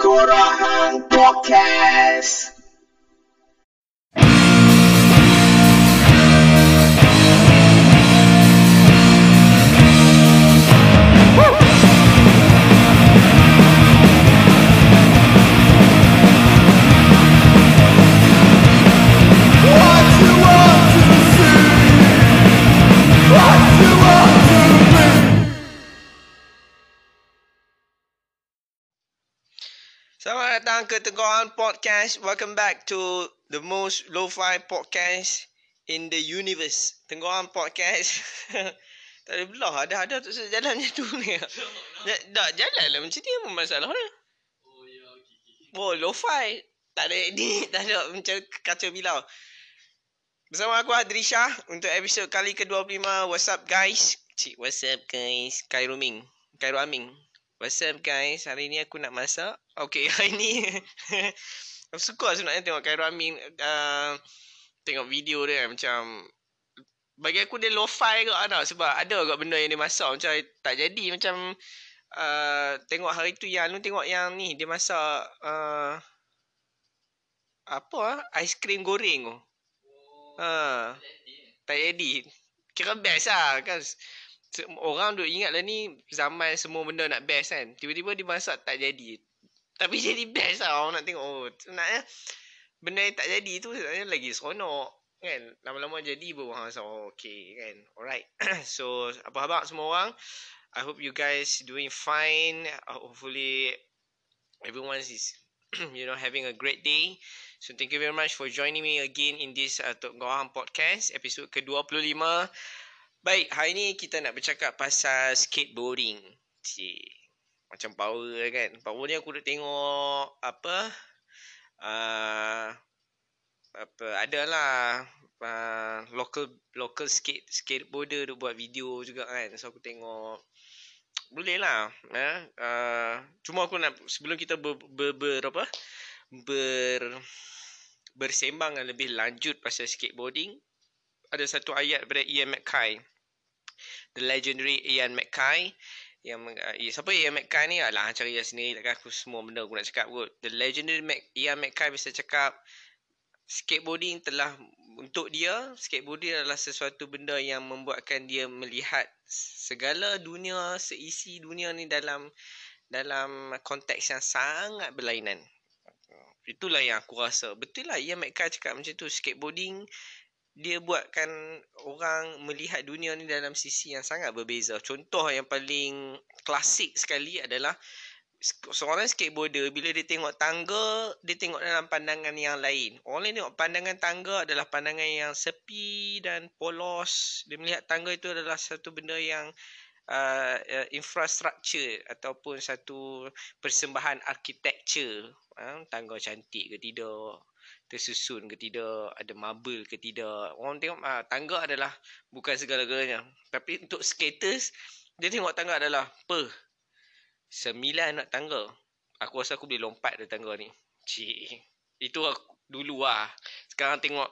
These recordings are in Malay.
Korang Podcast. Datang ke Tengkorak Podcast. Welcome back to the most lo-fi podcast in the universe. Tengkorak Podcast. tak ada belah. Ada ada tu jalan macam tu ni. Tak jalan lah macam ni apa masalah dia? Oh, lo-fi. Tak ada edit, tak ada macam kacau bilau. Bersama aku Adrisha untuk episod kali ke-25. What's up guys? Cik, what's up guys? Khairul Ming. Khairul Aming. What's up guys? Hari ni aku nak masak. Okay, hari ni aku suka sebenarnya tengok Khairul Amin uh, tengok video dia macam bagi aku dia lo-fi ke ada sebab ada juga benda yang dia masak macam tak jadi macam uh, tengok hari tu yang lu tengok yang ni dia masak uh, apa ah aiskrim goreng tu. Ha. Tak jadi. Kira best lah kan. Orang duk ingat lah ni zaman semua benda nak best kan. Tiba-tiba dia tak jadi. Tapi jadi best lah orang nak tengok. Oh, sebenarnya benda yang tak jadi tu sebenarnya lagi seronok. Kan? Lama-lama jadi baru orang rasa oh, okay kan. Alright. so apa khabar semua orang? I hope you guys doing fine. Uh, hopefully everyone is you know having a great day. So thank you very much for joining me again in this uh, Tok Gohang podcast episod ke-25. Baik, hari ni kita nak bercakap pasal skateboarding. Cik. Macam power kan. Power ni aku dah tengok apa uh, apa adalah uh, local local skate skateboarder tu buat video juga kan. So aku tengok boleh lah eh? uh, cuma aku nak sebelum kita ber, ber, ber apa ber bersembang lebih lanjut pasal skateboarding ada satu ayat daripada Ian McKay the legendary Ian McKay yang uh, eh, siapa Ian McKay ni? Alah cari dia sendiri takkan aku semua benda aku nak cakap kot. The legendary Mac, Ian McKay bisa cakap skateboarding telah untuk dia. Skateboarding adalah sesuatu benda yang membuatkan dia melihat segala dunia seisi dunia ni dalam dalam konteks yang sangat berlainan. Itulah yang aku rasa. Betul lah Ian McKay cakap macam tu. Skateboarding dia buatkan orang melihat dunia ni dalam sisi yang sangat berbeza. Contoh yang paling klasik sekali adalah seorang skateboarder bila dia tengok tangga, dia tengok dalam pandangan yang lain. Orang lain tengok pandangan tangga adalah pandangan yang sepi dan polos. Dia melihat tangga itu adalah satu benda yang uh, uh, infrastruktur ataupun satu persembahan architecture. Uh, tangga cantik ke tidak, tersusun ke tidak, ada marble ke tidak. Orang tengok ah, tangga adalah bukan segala-galanya. Tapi untuk skaters, dia tengok tangga adalah apa? Sembilan nak tangga. Aku rasa aku boleh lompat dari tangga ni. Cik. Itu aku dulu lah. Sekarang tengok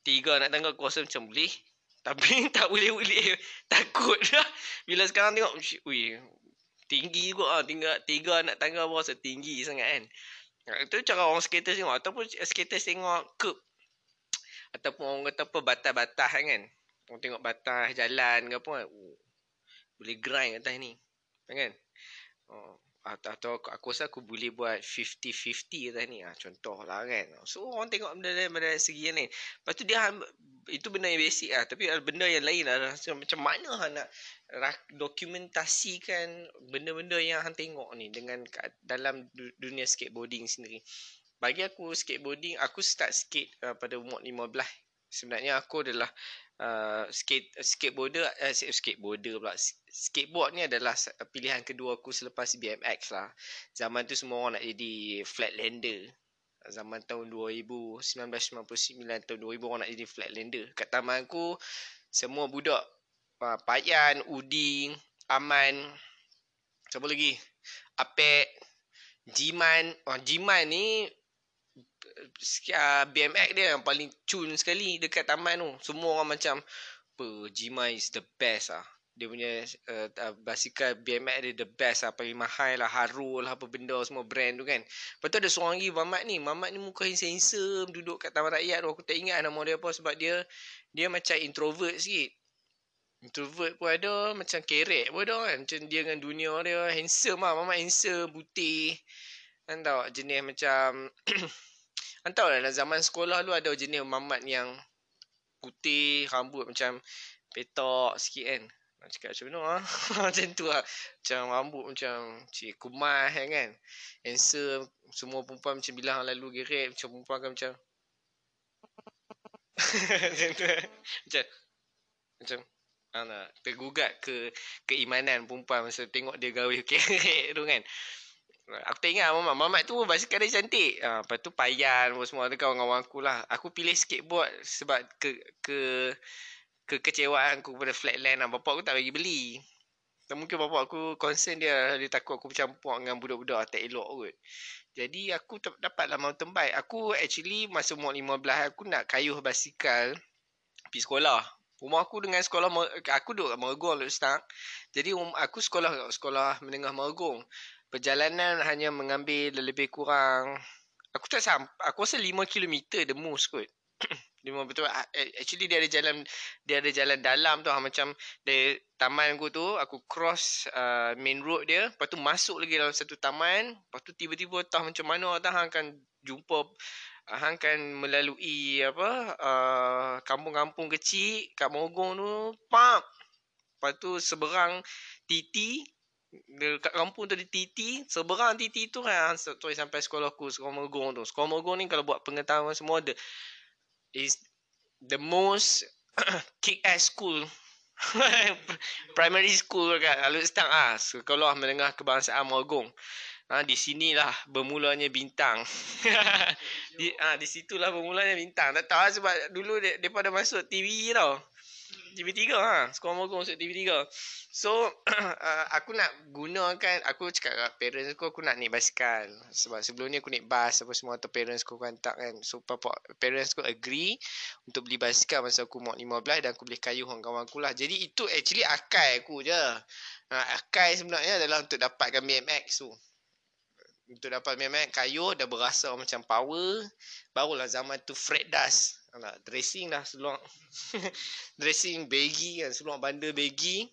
tiga nak tangga aku rasa macam boleh. Tapi tak boleh-boleh. Takut lah. Bila sekarang tengok, ui, tinggi juga lah. Tiga, tiga nak tangga aku rasa tinggi sangat kan. Itu cara orang skaters tengok. Ataupun skaters tengok curb. Ataupun orang kata apa batas-batas kan. Orang tengok batas jalan ke apa kan. Oh, boleh grind atas ni. Kan? Oh, atau, aku, aku rasa aku boleh buat 50-50 atas ni. Ha, contoh lah kan. So orang tengok benda dari, dari segi yang lain. Lepas tu dia itu benda yang basic lah. Tapi benda yang lain lah. Macam, mana hang nak dokumentasikan benda-benda yang hang tengok ni dengan dalam du- dunia skateboarding sendiri. Bagi aku skateboarding, aku start skate uh, pada umur 15. Sebenarnya aku adalah uh, skate skateboarder uh, skateboarder pula. Skateboard ni adalah pilihan kedua aku selepas BMX lah. Zaman tu semua orang nak jadi flatlander. Zaman tahun 2000, 1999 tahun 2000 orang nak jadi flatlander. Kat taman aku semua budak uh, Payan, Uding, Aman, siapa lagi? Apek, Jiman. Oh, Jiman ni uh, BMX dia yang paling cun sekali dekat taman tu. Semua orang macam apa Jima is the best ah. dia punya uh, basikal BMX dia the best lah paling mahal lah Haru lah apa benda semua brand tu kan. Lepas tu ada seorang lagi Mamat ni. Mamat ni muka handsome duduk kat taman rakyat tu. Aku tak ingat nama dia apa sebab dia dia macam introvert sikit. Introvert pun ada macam kerek pun ada kan. Macam dia dengan dunia dia handsome lah. Mamat handsome putih. Kan tau jenis macam kan lah zaman sekolah tu ada jenis Mamat yang putih rambut macam petok sikit kan nak cakap macam mana ah? macam tu lah. Macam rambut macam cik kumah kan kan. Handsome. Semua perempuan macam bilang lalu geret. Macam perempuan kan macam. macam tu lah. Macam. Macam. Ah, tergugat ke keimanan perempuan masa tengok dia gawe kerek tu kan. Aku tak ingat Mamat. Mamat tu basikal dia cantik. Ha, lepas tu Payan semua ada kawan-kawan aku lah. Aku pilih skateboard sebab ke ke kekecewaan aku kepada flatland lah. Bapak aku tak bagi beli. Dan mungkin bapak aku concern dia. Dia takut aku bercampur dengan budak-budak. Tak elok kot. Jadi aku dapatlah mountain bike. Aku actually masa umur 15 aku nak kayuh basikal pergi sekolah. Rumah aku dengan sekolah aku duduk kat Mergong start. Jadi um, aku sekolah sekolah menengah Mergong. Perjalanan hanya mengambil lebih kurang aku tak sampai aku rasa 5 km the most kot. dia memang betul actually dia ada jalan dia ada jalan dalam tu ah, macam dari taman aku tu aku cross uh, main road dia lepas tu masuk lagi dalam satu taman lepas tu tiba-tiba tahu macam mana tahu akan jumpa hang kan melalui apa uh, kampung-kampung kecil kat Mogong tu pam lepas tu seberang titi dekat kampung ada titi seberang titi tu kan tu sampai sekolah aku sekolah Mogong tu. Sekolah Mogong ni kalau buat pengetahuan semua ada is the most kick ass school. Primary school kat Alut Stang ah sekolah menengah kebangsaan Morgong ha, di sinilah bermulanya bintang. Di ah di situlah bermulanya bintang. Tak tahu lah sebab dulu dia, dia pada masuk TV tau TV3 ha. Sekolah mogong masuk TV3 so uh, aku nak gunakan aku cakap kat parents aku aku nak naik basikal. Sebab sebelum ni aku naik bas apa semua atau parents aku hantar kan. So papa parents aku agree untuk beli basikal masa aku umur 15 dan aku boleh kayuh dengan kawan aku lah. Jadi itu actually akal aku je. Uh, akal sebenarnya adalah untuk dapatkan BMX tu. Untuk dapat BMX kayu dah berasa macam power barulah zaman tu Fred Dust nak dressing dah seluar dressing baggy kan seluar bandar baggy.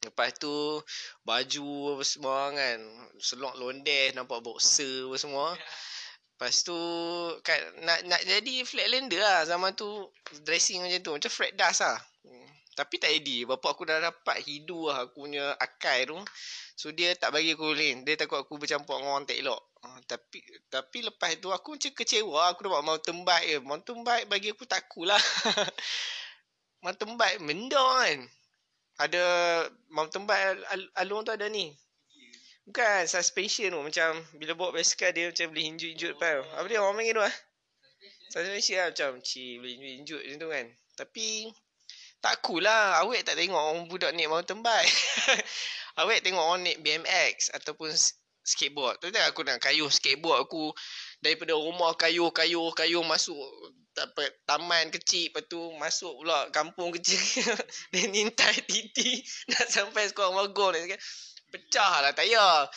Lepas tu baju apa semua kan seluar londes nampak boxer apa semua. Lepas tu kan nak nak jadi flatlander lah zaman tu dressing macam tu macam Fred Dust lah tapi tak jadi bapak aku dah dapat hidu lah aku punya akai tu so dia tak bagi aku lain dia takut aku bercampur dengan orang tak elok Uh, tapi tapi lepas tu aku macam kecewa aku dapat mountain bike je. Mountain bike bagi aku takutlah. mountain bike benda kan. Ada mountain bike al- alung tu ada ni. Bukan suspension tu macam bila bawa basikal dia macam boleh hinjut-hinjut depan. Apa dia orang panggil tu ah? Suspension lah macam ci boleh hinjut macam tu kan. Tapi tak cool lah. Awek tak tengok orang budak naik mountain bike. Awek tengok orang naik BMX ataupun skateboard. Tu tak aku nak kayuh skateboard aku. Daripada rumah kayuh kayuh kayuh masuk dapat taman kecil. Lepas tu masuk pula kampung kecil. Dan nintai titi. Nak sampai sekolah magong ni. Pecah lah tayar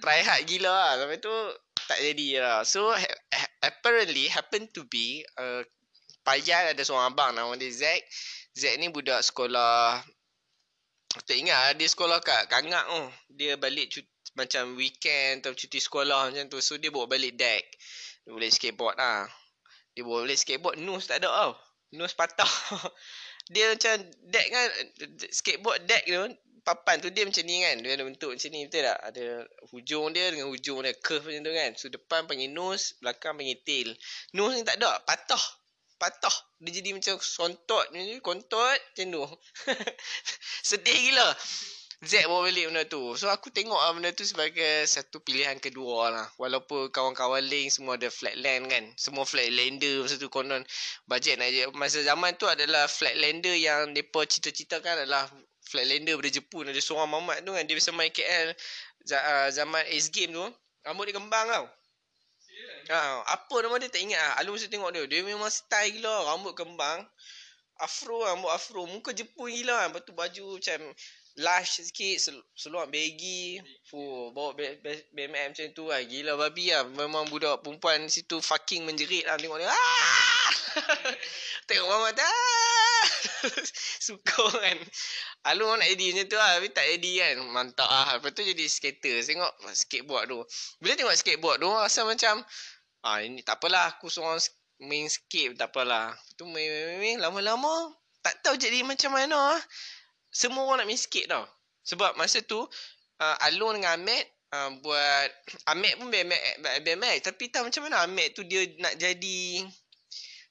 try hard gila lah. Sampai tu tak jadi lah. So ha- apparently happen to be uh, Payan ada seorang abang nama dia Zack Zack ni budak sekolah tak ingat dia sekolah kat Kangak tu oh. dia balik cuti macam weekend atau cuti sekolah macam tu. So dia bawa balik deck. Dia boleh skateboard lah. Dia bawa balik skateboard. Nose tak ada tau. Nose patah. dia macam deck kan. Skateboard deck tu. Papan tu dia macam ni kan. Dia ada bentuk macam ni. Betul tak? Ada hujung dia dengan hujung dia. Curve macam tu kan. So depan panggil nose. Belakang panggil tail. Nose ni tak ada. Patah. Patah. Dia jadi macam sontot. Kontot macam tu. Sedih gila. Z bawa balik benda tu. So aku tengok lah benda tu sebagai satu pilihan kedua lah. Walaupun kawan-kawan lain semua ada flatland kan. Semua flatlander masa tu konon bajet nak je. Masa zaman tu adalah flatlander yang mereka cita-citakan adalah flatlander dari Jepun. Ada seorang mamat tu kan. Dia bisa main KL ah, zaman Ace Game tu. Rambut dia kembang tau. Ha, apa nama dia tak ingat lah. Alu mesti tengok dia. Dia memang style gila. Rambut kembang. afro lah, rambut afro. Muka Jepun gila lah. Lepas tu baju macam lush sikit, sel- seluar baggy. Fuh, bawa B- B- BMX macam tu lah. Gila babi lah. Memang budak perempuan situ fucking menjerit lah tengok dia. Ah! tengok mama tu. Ah! Suka kan. Alu nak edit macam tu lah. Tapi tak edit kan. Mantap lah. Lepas tu jadi skater. Tengok skateboard tu. Bila tengok skateboard tu, rasa macam Ah ini tak apalah aku seorang main skate tak apalah. Tu main main, main lama-lama tak tahu jadi macam mana ah. Semua orang nak main skate tau. Sebab masa tu uh, Alun dengan Ahmed uh, buat Ahmed pun BMX, BMX tapi tahu macam mana Ahmed tu dia nak jadi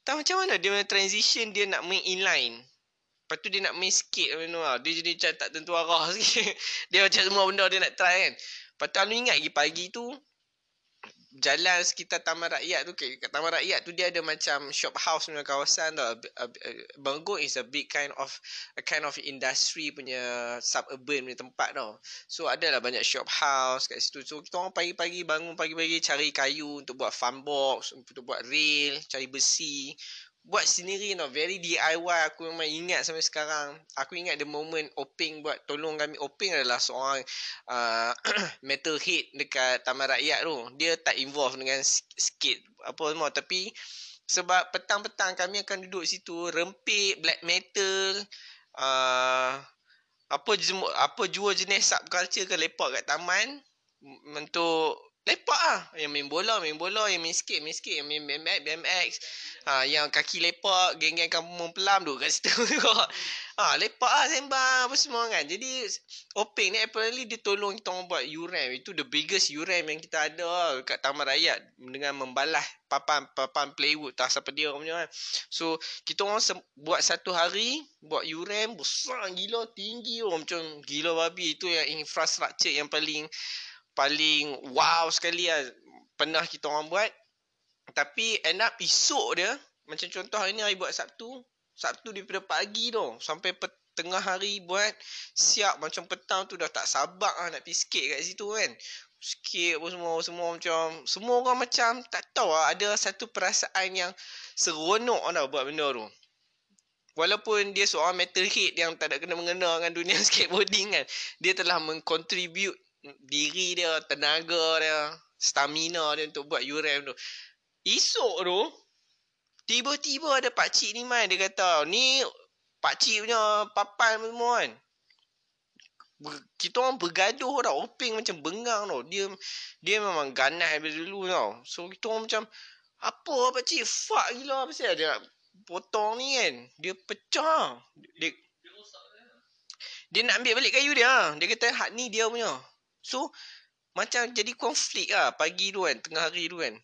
tahu macam mana dia punya transition dia nak main inline. Lepas tu dia nak main skate macam tu lah. Dia jadi macam tak tentu arah sikit. dia macam semua benda dia nak try kan. Lepas tu Alun ingat pagi tu jalan sekitar Taman Rakyat tu kat Taman Rakyat tu dia ada macam shop house punya kawasan tau. Bangkok is a big kind of a kind of industry punya suburban punya tempat tau. So adalah banyak shop house kat situ. So kita orang pagi-pagi bangun pagi-pagi cari kayu untuk buat farm box, untuk buat rail, cari besi. Buat sendiri tau. Very DIY aku memang ingat sampai sekarang. Aku ingat the moment Oping buat tolong kami. Oping adalah seorang uh, metal head dekat Taman Rakyat tu. Dia tak involve dengan sk- skate apa semua. Tapi sebab petang-petang kami akan duduk situ rempik black metal uh, apa jemu- apa jua jenis subculture ke lepak kat taman untuk lepak ah. Yang main bola main bola yang main skate main skate yang main BMX BMX ha yang kaki lepak geng-geng kampung pelam duduk kat situ juga. Ha lepak ah sembang apa semua kan. Jadi Openg ni apparently dia tolong kita orang buat URAM itu the biggest URAM yang kita ada lah kat Taman Rakyat dengan membalas papan papan plywood tak siapa dia orang punya kan. So kita orang sem- buat satu hari buat URAM besar gila tinggi. Oh macam gila babi. Itu yang infrastruktur yang paling paling wow sekali lah pernah kita orang buat. Tapi end up esok dia macam contoh hari ni hari buat Sabtu Sabtu daripada pagi tu sampai pet, tengah hari buat siap macam petang tu dah tak sabar lah nak pergi skate kat situ kan. Skate apa semua semua macam semua orang macam tak tahu lah ada satu perasaan yang seronok tau buat benda tu. Walaupun dia seorang metalhead yang tak ada kena mengena dengan dunia skateboarding kan Dia telah mengcontribute diri dia, tenaga dia, stamina dia untuk buat URAM tu. Esok tu Tiba-tiba ada pakcik ni man Dia kata Ni pakcik punya papan semua kan? Kita orang bergaduh tau Oping macam bengang tau. Dia dia memang ganas daripada dulu tau. So kita orang macam Apa pakcik Fuck gila Pasal dia nak potong ni kan? Dia pecah. Dia dia nak ambil balik kayu dia Dia kata hak ni dia punya So Macam jadi konflik lah Pagi tu kan Tengah hari tu kan.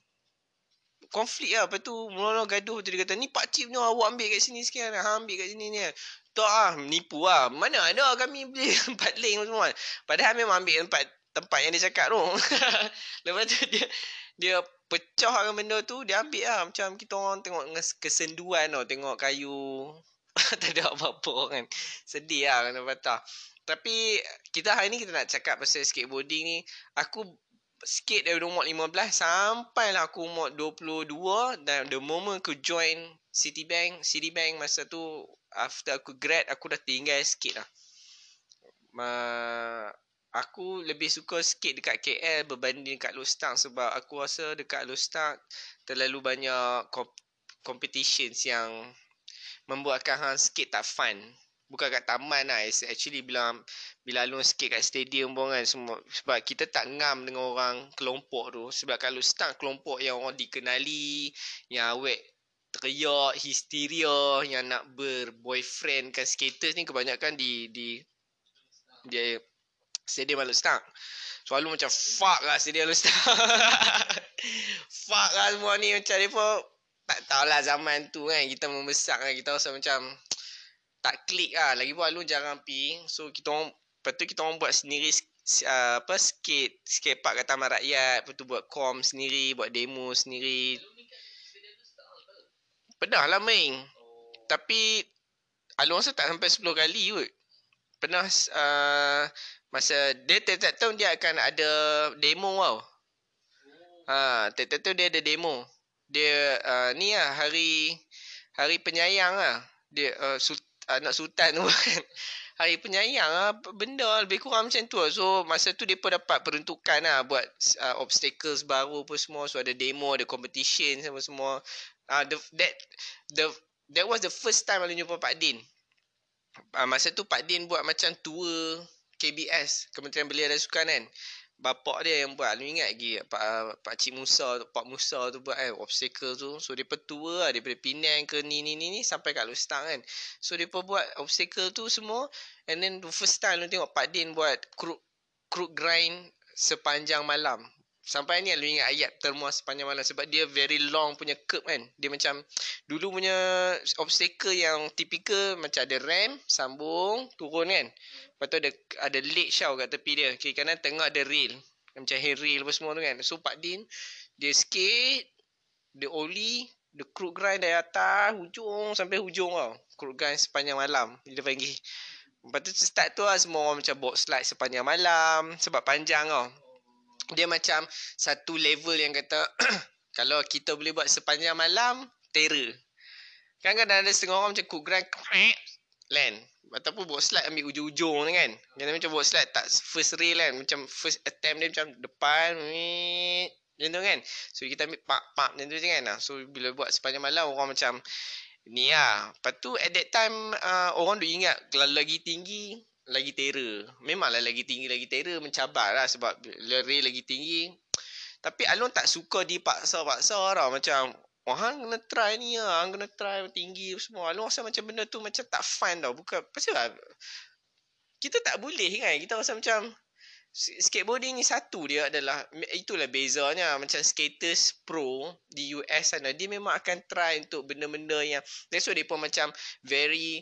Konflik lah Lepas tu Mula-mula gaduh tu Dia kata ni pakcik punya Awak ambil kat sini sekian Ha ambil kat sini ni. Kan Tak lah Nipu lah. Mana ada kami beli tempat link semua. Padahal memang ambil tempat Tempat yang dia cakap tu. Lepas tu dia Dia pecahkan benda tu Dia ambil lah. Macam kita orang tengok Kesenduan tau Tengok kayu. Tak ada apa-apa kan. Sedih lah kena patah Tapi Kita hari ni kita nak cakap Pasal skateboarding ni. Aku Skate dari umur 15 Sampailah aku umur 22 Dan the moment aku join Citibank Citibank masa tu After aku grad Aku dah tinggal skate lah. Ma, Aku lebih suka skate dekat KL Berbanding dekat Lostang Sebab aku rasa dekat Lostang Terlalu banyak comp- Competitions yang Membuatkan hang skate tak fun Bukan kat taman lah It's actually bila Bila Alun skate kat stadium pun kan semua Sebab kita tak ngam dengan orang Kelompok tu. Sebab kalau start kelompok yang orang dikenali Yang awet teriak Histeria Yang nak berboyfriend kan Skaters ni kebanyakan di Di Di Stadium Alun Stang. Selalu macam Fuck lah Stadium Alun Stang. Fuck lah semua ni Macam dia pun Tak tahulah zaman tu kan Kita membesar kan Kita rasa macam tak klik lah. Lagi pun Alun jarang pi. So kita orang lepas tu kita orang buat sendiri uh, apa skate skate park kat Taman Rakyat. Lepas tu buat com sendiri, buat demo sendiri. Pernah lah main. Tapi Alun rasa tak sampai 10 kali kot. Pernah uh, masa dia tiap-tiap tahun dia akan ada demo tau. Ha, tiap-tiap tahun dia ada demo. Dia uh, ni lah hari hari penyayang lah. dia uh, anak sultan tu kan. Hari penyayang lah benda lebih kurang macam tu lah. so masa tu depa dapat peruntukan lah buat uh, obstacles baru apa semua. So ada demo ada competition semua semua. Uh, the, that the that was the first time aku jumpa Pak Din. Uh, masa tu Pak Din buat macam tour KBS Kementerian Belia dan Sukan kan bapak dia yang buat. Lu ingat lagi pak pak cik Musa pak Musa tu buat kan obstacle tu. So depa tua lah. Daripada Penang ke ni ni ni ni sampai kat Lustang kan. So depa buat obstacle tu semua. And then the first time lu tengok Pak Din buat crook crook grind sepanjang malam sampai ni lu ingat ayat termuas sepanjang malam sebab dia very long punya curb kan dia macam dulu punya obstacle yang typical macam ada ramp sambung turun kan Lepas tu ada ada ledge tau kat tepi dia. Kiri kanan tengah ada rail. Macam rail apa semua tu kan. So Pak Din, dia skate, dia ollie, dia crook grind dari atas, hujung sampai hujung tau. Crook grind sepanjang malam. Dia panggil. Lepas tu start tu lah semua orang macam box slide sepanjang malam. Sebab panjang tau. Dia macam satu level yang kata, kalau kita boleh buat sepanjang malam, terror. Kan kadang ada setengah orang macam grind, land ataupun buat slide ambil ujung-ujung ni kan. Jangan macam buat slide tak first rail kan. Macam first attempt dia macam depan. Macam tu kan. So kita ambil pak-pak macam tu je kan. So bila buat sepanjang malam orang macam ni lah. Lepas tu at that time uh, orang tu ingat kalau lagi tinggi lagi terror. Memanglah lagi tinggi lagi terror mencabar lah sebab rail lagi tinggi. Tapi Alon tak suka dipaksa-paksa tau. Macam Oh, hang kena try ni lah. Hang kena try tinggi semua. Lu rasa macam benda tu macam tak fun tau. Bukan. Pasal lah. Kita tak boleh kan. Kita rasa macam. Skateboarding ni satu dia adalah. Itulah bezanya. Macam skaters pro di US sana. Dia memang akan try untuk benda-benda yang. That's why dia pun macam very.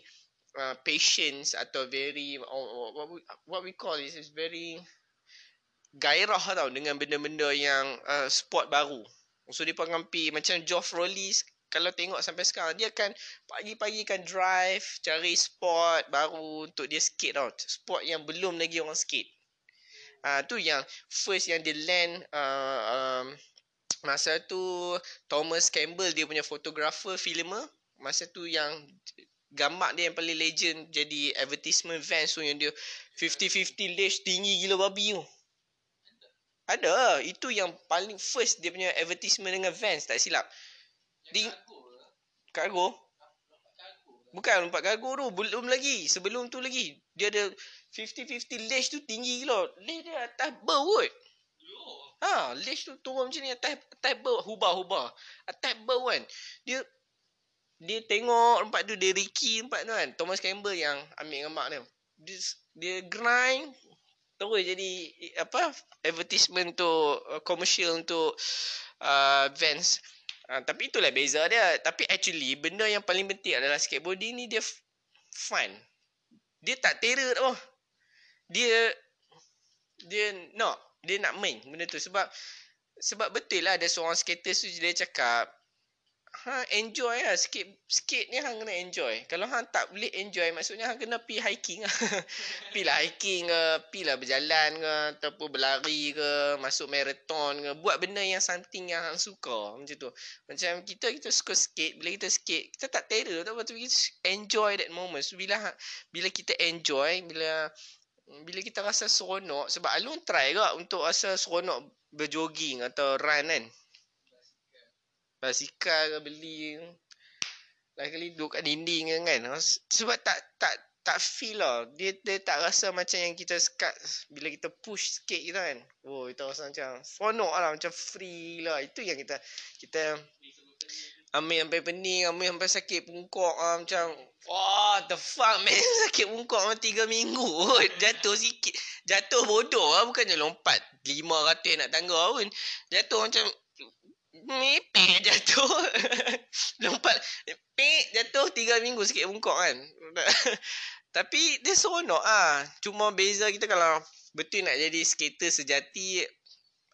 Uh, patience atau very. Uh, what, we, what we call is, is very. Gairah tau. Dengan benda-benda yang. Uh, sport baru. So dia pi macam Geoff Rollis kalau tengok sampai sekarang dia akan pagi-pagi akan drive cari spot baru untuk dia skate tau. Spot yang belum lagi orang skate. Ah uh, tu yang first yang dia land uh, um, masa tu Thomas Campbell dia punya photographer filmer masa tu yang gambar dia yang paling legend jadi advertisement van so yang dia 50-50 lash tinggi gila babi tu. Ada. Itu yang paling first dia punya advertisement dengan Vans. Tak silap. Di... Kargo? Bukan lompat kargo tu. Belum lagi. Sebelum tu lagi. Dia ada 50-50 lash tu tinggi gila. Lash dia atas ber Ha, lash tu turun macam ni atas, atas ber. Hubah-hubah. Atas ber kan. Dia dia tengok tempat tu dia Ricky tempat tu kan. Thomas Campbell yang ambil gambar dia. Dia, dia grind terus jadi apa advertisement tu uh, commercial untuk uh, Vans. Uh, tapi itulah beza dia. Tapi actually benda yang paling penting adalah skateboarding ni dia fun. Dia tak terror tau. Dia dia nak dia nak main benda tu. Sebab sebab betul lah ada seorang skater tu dia cakap ha enjoy lah. Skate skate ni hang kena enjoy. Kalau hang tak boleh enjoy maksudnya hang kena pi hiking lah. Pi lah hiking ke pi lah berjalan ke ataupun berlari ke masuk marathon ke. Buat benda yang something yang hang suka macam tu. Macam kita kita suka skate. Bila kita skate kita tak terror tak apa kita enjoy that moment. So, bila bila kita enjoy bila bila kita rasa seronok sebab alun try ke untuk rasa seronok berjogging atau run kan basikal ke beli lain kali duduk kat dinding kan sebab tak tak tak feel lah. Dia, dia tak rasa macam yang kita sekat bila kita push sikit kita kan. Oh kita rasa macam seronok lah macam free lah. Itu yang kita kita ambil sampai pening ambil sampai sakit pungkok lah. Macam wah the fuck man. Sakit pungkok lah tiga minggu. Jatuh sikit. Jatuh bodoh lah bukannya lompat. Lima ratus nak tangga pun. Jatuh macam Mipik jatuh. Lompat. Pik jatuh tiga minggu sikit bungkuk kan. Tapi dia seronok ah. Cuma beza kita kalau betul nak jadi skater sejati.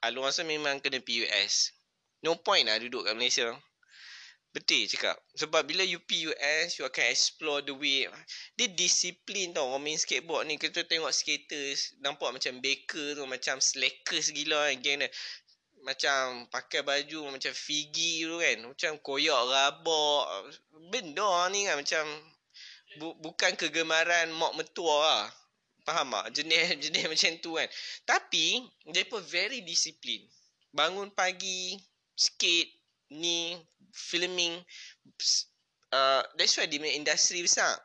Alu rasa memang kena PUS. No point lah duduk kat Malaysia. Betul cakap. Sebab bila you PUS, you akan explore the way. Dia disiplin tau orang main skateboard ni. Kita tengok skaters, nampak macam baker tu, macam slackers gila kan. Geng macam pakai baju macam Figi tu kan macam koyak rabak benda ni kan macam Bu, bukan kegemaran mak mentua lah. Faham tak? Jenis, jenis macam tu kan. Tapi, mereka very discipline. Bangun pagi, skate, ni, filming. Uh, that's why dia industri besar.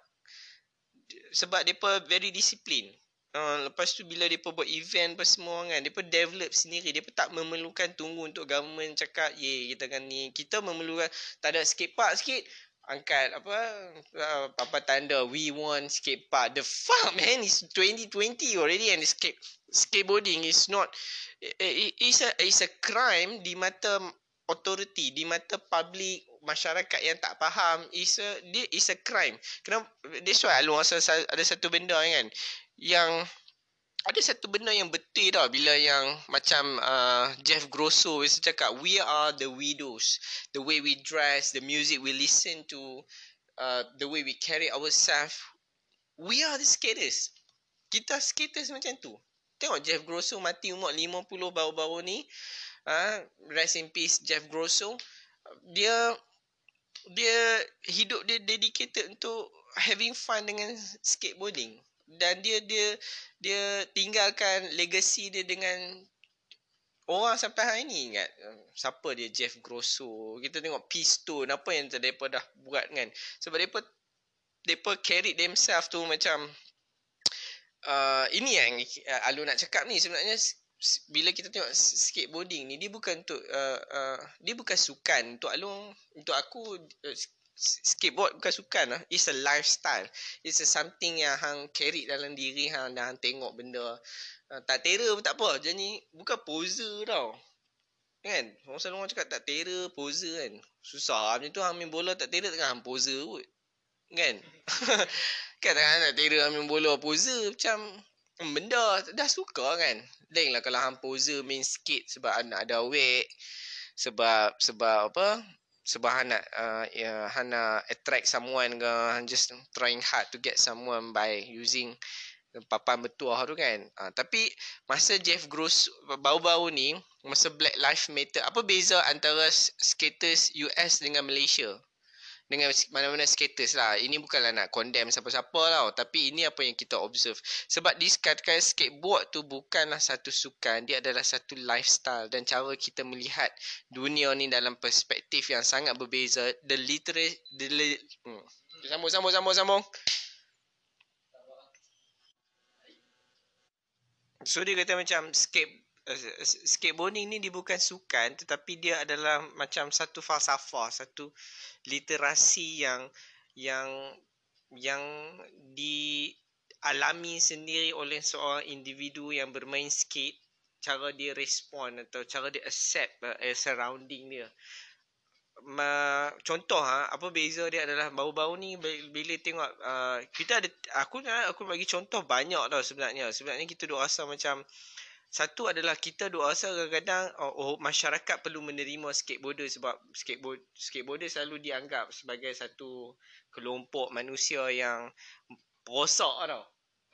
Sebab mereka very discipline. Uh, lepas tu bila dia buat event apa semua kan, dia develop sendiri. Dia tak memerlukan tunggu untuk government cakap, ye kita kan ni. Kita memerlukan, tak ada skate park sikit, angkat apa uh, apa tanda we want skate park. The fuck man, it's 2020 already and skate skateboarding is not it, it's a it's a crime di mata authority, di mata public masyarakat yang tak faham is a dia is a crime. Kenapa? That's why lu rasa ada satu benda kan yang ada satu benda yang betul tau bila yang macam uh, Jeff Grosso biasa cakap we are the widows. The way we dress the music we listen to uh, the way we carry ourselves we are the skaters. Kita skaters macam tu. Tengok Jeff Grosso mati umur 50 baru-baru ni uh, rest in peace Jeff Grosso. Dia dia hidup dia dedicated untuk having fun dengan skateboarding dan dia dia dia tinggalkan legacy dia dengan orang sampai hari ni ingat? Siapa dia? Jeff Grosso. Kita tengok Pistone apa yang depa dah buat kan? Sebab depa depa carry themselves tu macam uh, ini yang uh, Alu nak cakap ni. Sebenarnya bila kita tengok skateboarding ni dia bukan untuk uh, uh, dia bukan sukan. Untuk Alu untuk aku uh, skateboard bukan sukan lah. It's a lifestyle. It's a something yang hang carry dalam diri hang dan hang tengok benda. Uh, tak terror pun tak apa. Jadi bukan poser tau. Kan? Orang selalu orang cakap tak terror, poser kan. Susah macam tu hang main bola tak terror tengah hang poser pun. Kan? kan tak terror hang main bola poser macam benda dah suka kan. Lain lah kalau hang poser main skate sebab anak ada weight. Sebab sebab apa? Sebab han nak uh, yeah, han nak attract someone ke just trying hard to get someone by using papan bertuah tu kan. Uh, tapi masa Jeff Gross bau-bau ni masa Black Lives Matter apa beza antara skaters US dengan Malaysia dengan mana-mana skaters lah. Ini bukanlah nak condemn siapa-siapa tau. Tapi ini apa yang kita observe. Sebab disekatakan skateboard tu bukanlah satu sukan. Dia adalah satu lifestyle. Dan cara kita melihat dunia ni dalam perspektif yang sangat berbeza. The literary... The li- hmm. Sambung, sambung, sambung, sambung. So dia kata macam skate skateboarding ni dia bukan sukan tetapi dia adalah macam satu falsafah satu literasi yang yang yang dialami sendiri oleh seorang individu yang bermain skate cara dia respon atau cara dia accept uh, surrounding dia. Ma, contoh ha, apa beza dia adalah bau-bau ni bila tengok uh, kita ada aku aku bagi contoh banyak tau sebenarnya. Sebenarnya kita duk rasa macam satu adalah kita duk rasa kadang-kadang oh, oh masyarakat perlu menerima skateboarder sebab skateboard skateboarder selalu dianggap sebagai satu kelompok manusia yang rosak tau.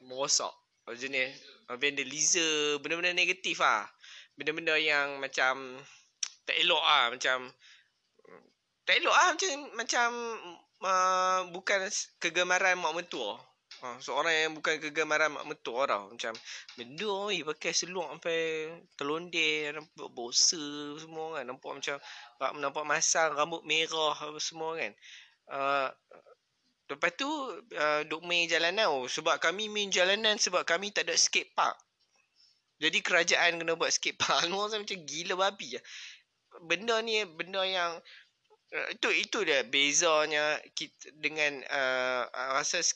Merosak. Jenis vandalism, benda-benda negatif ah. Benda-benda yang macam tak elok ah macam tak elok ah macam macam uh, bukan kegemaran mak mentua. Ha, seorang yang bukan kegemaran mak mentua tau. Macam benda ni pakai seluar sampai terlondir. Nampak bosa semua kan. Nampak macam nampak masang rambut merah semua kan. Uh, lepas tu uh, duk main jalanan. Oh, sebab kami main jalanan sebab kami tak ada skate park. Jadi kerajaan kena buat skate park. Macam gila babi lah. Benda ni benda yang itu itu dia bezanya kita dengan uh, rasa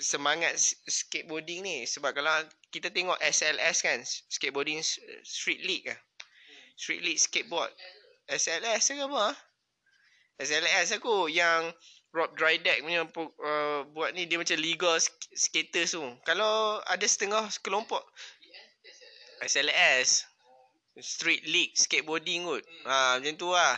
semangat skateboarding ni. Sebab kalau kita tengok SLS kan skateboarding street league ah street league skateboard. SLS ke apa SLS aku yang Rob Drydeck punya uh, buat ni dia macam liga skaters tu. Kalau ada setengah kelompok SLS street league skateboarding kot. Ha macam tu lah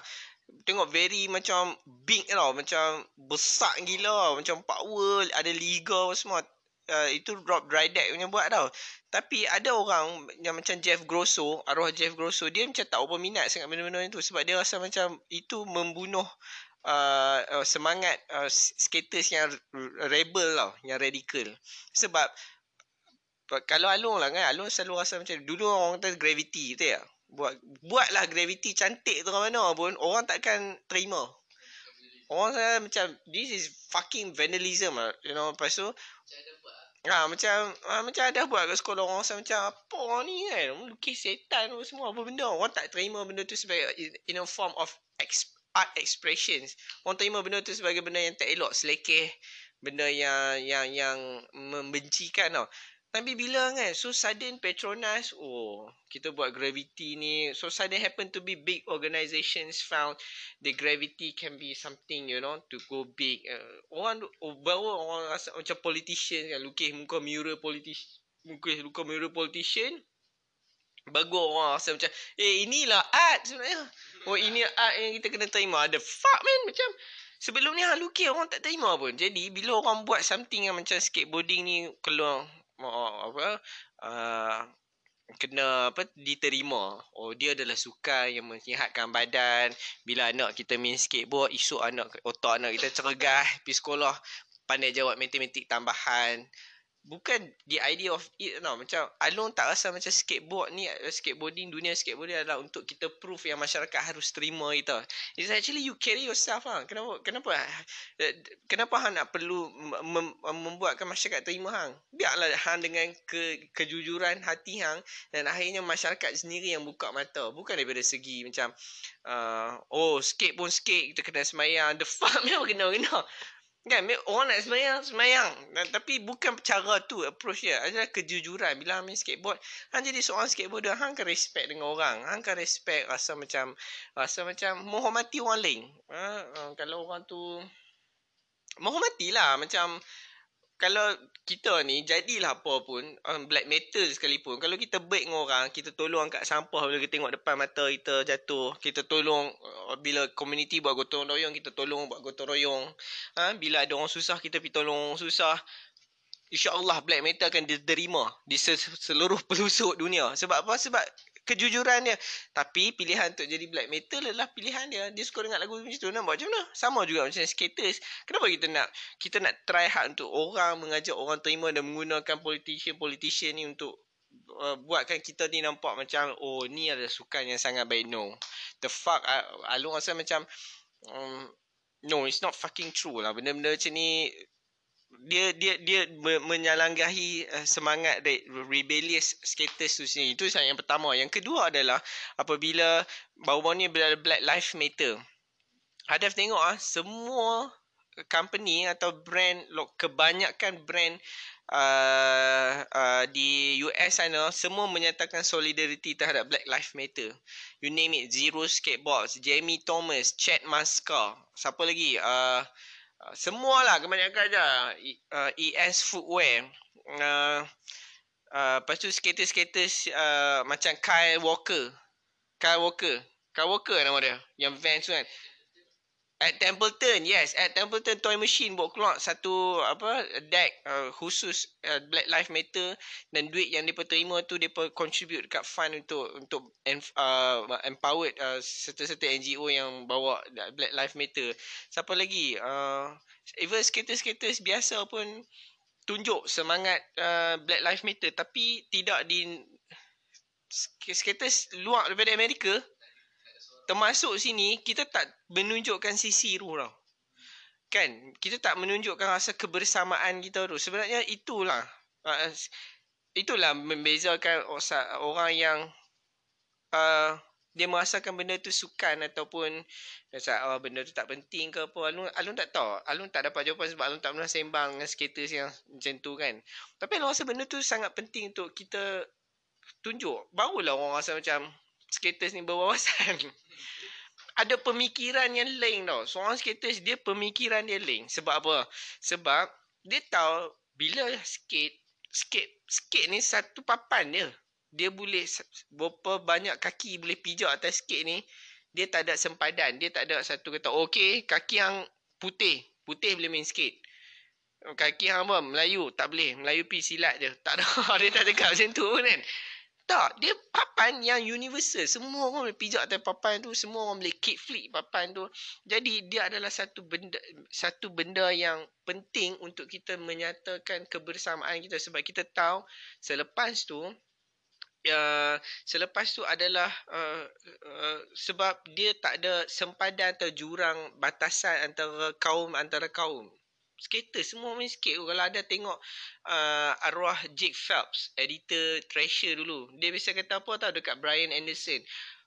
tengok very macam big tau macam besar gila tau macam power ada liga semua uh, itu drop dry deck punya buat tau tapi ada orang yang macam Jeff Grosso arwah Jeff Grosso dia macam tak apa minat sangat benda-benda itu sebab dia rasa macam itu membunuh uh, uh, semangat uh, skaters yang rebel tau, yang radikal. Sebab kalau Alung lah kan, Alung selalu rasa macam dulu orang kata gravity tu ya. Buat buatlah gravity cantik tu mana pun orang takkan terima. Orang saya macam this is fucking vandalism lah. You know, lepas tu Ha, macam ha, macam ada buat kat sekolah orang rasa macam apa orang ni kan lukis setan semua apa benda orang tak terima benda tu sebagai in a form of ex, art expressions orang terima benda tu sebagai benda yang tak elok selekeh benda yang yang yang membencikan tau tapi bila kan so sudden Petronas oh kita buat gravity ni so sudden happen to be big organizations found the gravity can be something you know to go big. Uh, orang oh, baru orang rasa macam politician kan lukis muka mural politician lukis muka mural politician bagus orang rasa macam eh inilah art sebenarnya. Oh ini art yang kita kena terima. Ada fuck man macam sebelum ni hang lukis orang tak terima pun. Jadi bila orang buat something yang macam skateboarding ni keluar apa uh, kena apa diterima. Oh dia adalah sukan yang menyihatkan badan. Bila anak kita main skateboard esok anak otak anak kita cergas pergi sekolah pandai jawab matematik tambahan bukan the idea of it tau macam Along tak rasa macam skateboard ni skateboarding dunia skateboarding adalah untuk kita proof yang masyarakat harus terima kita it's actually you carry yourself ah kenapa kenapa kenapa hang nak perlu mem- membuatkan masyarakat terima hang? Biarlah hang dengan ke, kejujuran hati hang dan akhirnya masyarakat sendiri yang buka mata. Bukan daripada segi macam uh, oh skate pun skate kita kena semayang. The fuck memang kena kena Kan orang nak semayang Semayang. Tapi bukan cara tu Approach dia. Adalah kejujuran. Bila main skateboard Han jadi seorang skateboarder. Han akan respect dengan orang. Han akan respect Rasa macam Rasa macam Menghormati orang lain. Ha? Uh, kalau orang tu Menghormatilah Macam kalau kita ni jadilah apa pun um, black metal sekalipun kalau kita baik dengan orang kita tolong angkat sampah bila kita tengok depan mata kita jatuh kita tolong uh, bila community buat gotong royong kita tolong buat gotong royong ha? bila ada orang susah kita pergi tolong orang susah InsyaAllah black metal akan diterima di seluruh pelosok dunia. Sebab apa? Sebab kejujuran dia. Tapi pilihan untuk jadi black metal adalah pilihan dia. Dia suka dengar lagu macam tu. Buat macam mana? Sama juga macam skaters. Kenapa kita nak kita nak try hard untuk orang mengajak orang terima dan menggunakan politician-politician ni untuk uh, buatkan kita ni nampak macam oh ni adalah sukan yang sangat baik. No. The fuck. Alung rasa macam um, no it's not fucking true lah. Benda-benda macam ni dia dia dia menyalanggahi uh, semangat re- rebellious skaters tu sini. Itu yang pertama. Yang kedua adalah apabila baru-baru ni Black Lives Matter. Hadaf tengok ah semua company atau brand kebanyakan brand uh, uh, di US sana semua menyatakan solidariti terhadap Black Lives Matter. You name it, Zero Skateboards, Jamie Thomas, Chad Maska, siapa lagi? Uh, Uh, semualah kebanyakan je. Uh, ES Footwear. Uh, uh, Lepas tu skaters-skaters uh, macam Kyle Walker. Kyle Walker. Kyle Walker nama dia. Yang Vans tu kan At Templeton, yes. At Templeton Toy Machine buat keluar satu apa deck uh, khusus uh, Black Lives Matter dan duit yang depa terima tu depa contribute dekat fund untuk untuk uh, empowered uh, serta-serta NGO yang bawa Black Lives Matter. Siapa lagi? Uh, even skaters-skaters biasa pun tunjuk semangat uh, Black Lives Matter tapi tidak di skaters luar daripada Amerika termasuk sini kita tak menunjukkan sisi tu tau. Kan? Kita tak menunjukkan rasa kebersamaan kita tu. Sebenarnya itulah. Uh, itulah membezakan orang yang uh, dia merasakan benda tu sukan ataupun rasa oh, benda tu tak penting ke apa. Alun, Alun tak tahu. Alun tak dapat jawapan sebab Alun tak pernah sembang dengan skaters yang macam tu kan. Tapi Alun rasa benda tu sangat penting untuk kita tunjuk. Barulah orang rasa macam skaters ni berwawasan. Ada pemikiran yang lain tau. Seorang skaters dia pemikiran dia lain. Sebab apa? Sebab dia tahu bila skate, skate, skate ni satu papan dia. Dia boleh berapa banyak kaki boleh pijak atas skate ni. Dia tak ada sempadan. Dia tak ada satu kata, okay, kaki yang putih. Putih boleh main skate. Kaki yang apa? Melayu. Tak boleh. Melayu pi silat je. Tak ada. dia tak cakap macam tu kan. Tak. Dia papan yang universal. Semua orang boleh pijak atas papan tu. Semua orang boleh kickflip papan tu. Jadi dia adalah satu benda satu benda yang penting untuk kita menyatakan kebersamaan kita. Sebab kita tahu selepas tu Uh, selepas tu adalah uh, uh, sebab dia tak ada sempadan atau jurang batasan antara kaum antara kaum skater semua main skate. Kalau ada tengok uh, arwah Jake Phelps editor Thrasher dulu dia biasa kata apa tau dekat Brian Anderson.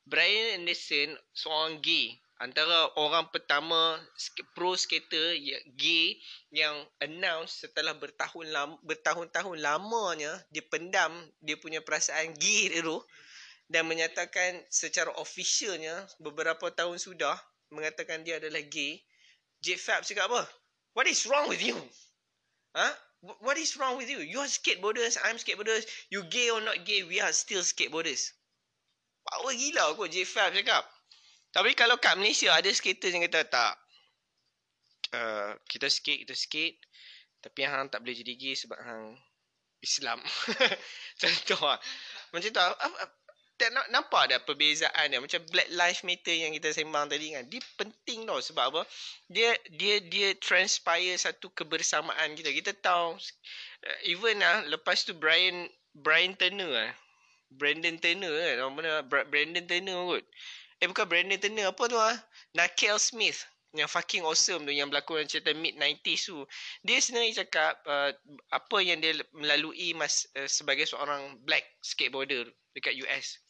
Brian Anderson seorang gay. Antara orang pertama pro skater gay yang announce setelah bertahun lama, bertahun-tahun lamanya dia pendam dia punya perasaan gay dulu dan menyatakan secara officialnya beberapa tahun sudah mengatakan dia adalah gay. Jake Phelps cakap apa What is wrong with you? Huh? What is wrong with you? You are skateboarders, I'm skateboarders. You gay or not gay, we are still skateboarders. Power gila kot J5 cakap. Tapi kalau kat Malaysia ada skater yang kata tak. Uh, kita skate, kita skate. Tapi hang tak boleh jadi gay sebab hang Islam. Contoh lah. Macam tu tak nampak ada perbezaan dia. Macam black lives matter yang kita sembang tadi kan. Dia penting tau sebab apa? Dia dia dia transpire satu kebersamaan kita. Kita tahu uh, even ah lepas tu Brian Brian Turner ah. Brandon Turner kan? Nama mana? Brandon Turner kot. Eh bukan Brandon Turner apa tu ah? Nakel Smith yang fucking awesome tu yang berlakon dalam cerita mid 90s tu. Dia sebenarnya cakap uh, apa yang dia melalui mas uh, sebagai seorang black skateboarder dekat US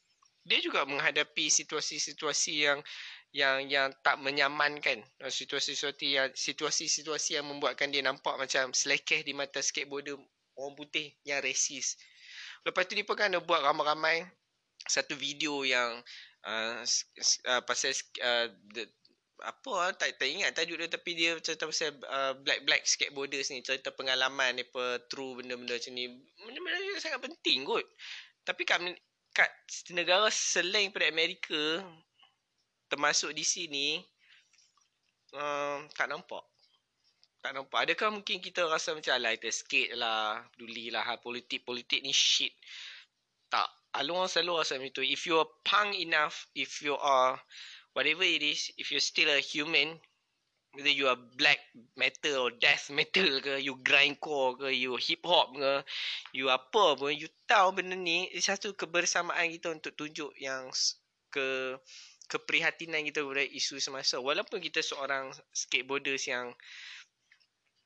dia juga menghadapi situasi-situasi yang yang yang tak menyamankan. Situasi-situasi yang situasi-situasi yang membuatkan dia nampak macam selekeh di mata skateboarder orang putih yang resis. Lepas tu dia pun kan ada buat ramai-ramai satu video yang uh, uh, pasal uh, the, apa ah tak, tak ingat tajuk dia tapi dia cerita pasal uh, black black skateboarders ni cerita pengalaman apa true benda-benda macam ni. Benda-benda sangat penting kot. Tapi kat kat negara selain pada Amerika termasuk di sini um, tak nampak. Tak nampak. Adakah mungkin kita rasa macam kita skate lah peduli lah ha, politik politik ni shit. Tak. Alung selalu rasa macam tu. If you are punk enough if you are whatever it is if you still a human whether you are black metal or death metal ke you grindcore ke you hip hop ke you apa pun you tahu benda ni satu kebersamaan kita untuk tunjuk yang ke keprihatinan kita pada isu semasa. Walaupun kita seorang skateboarders yang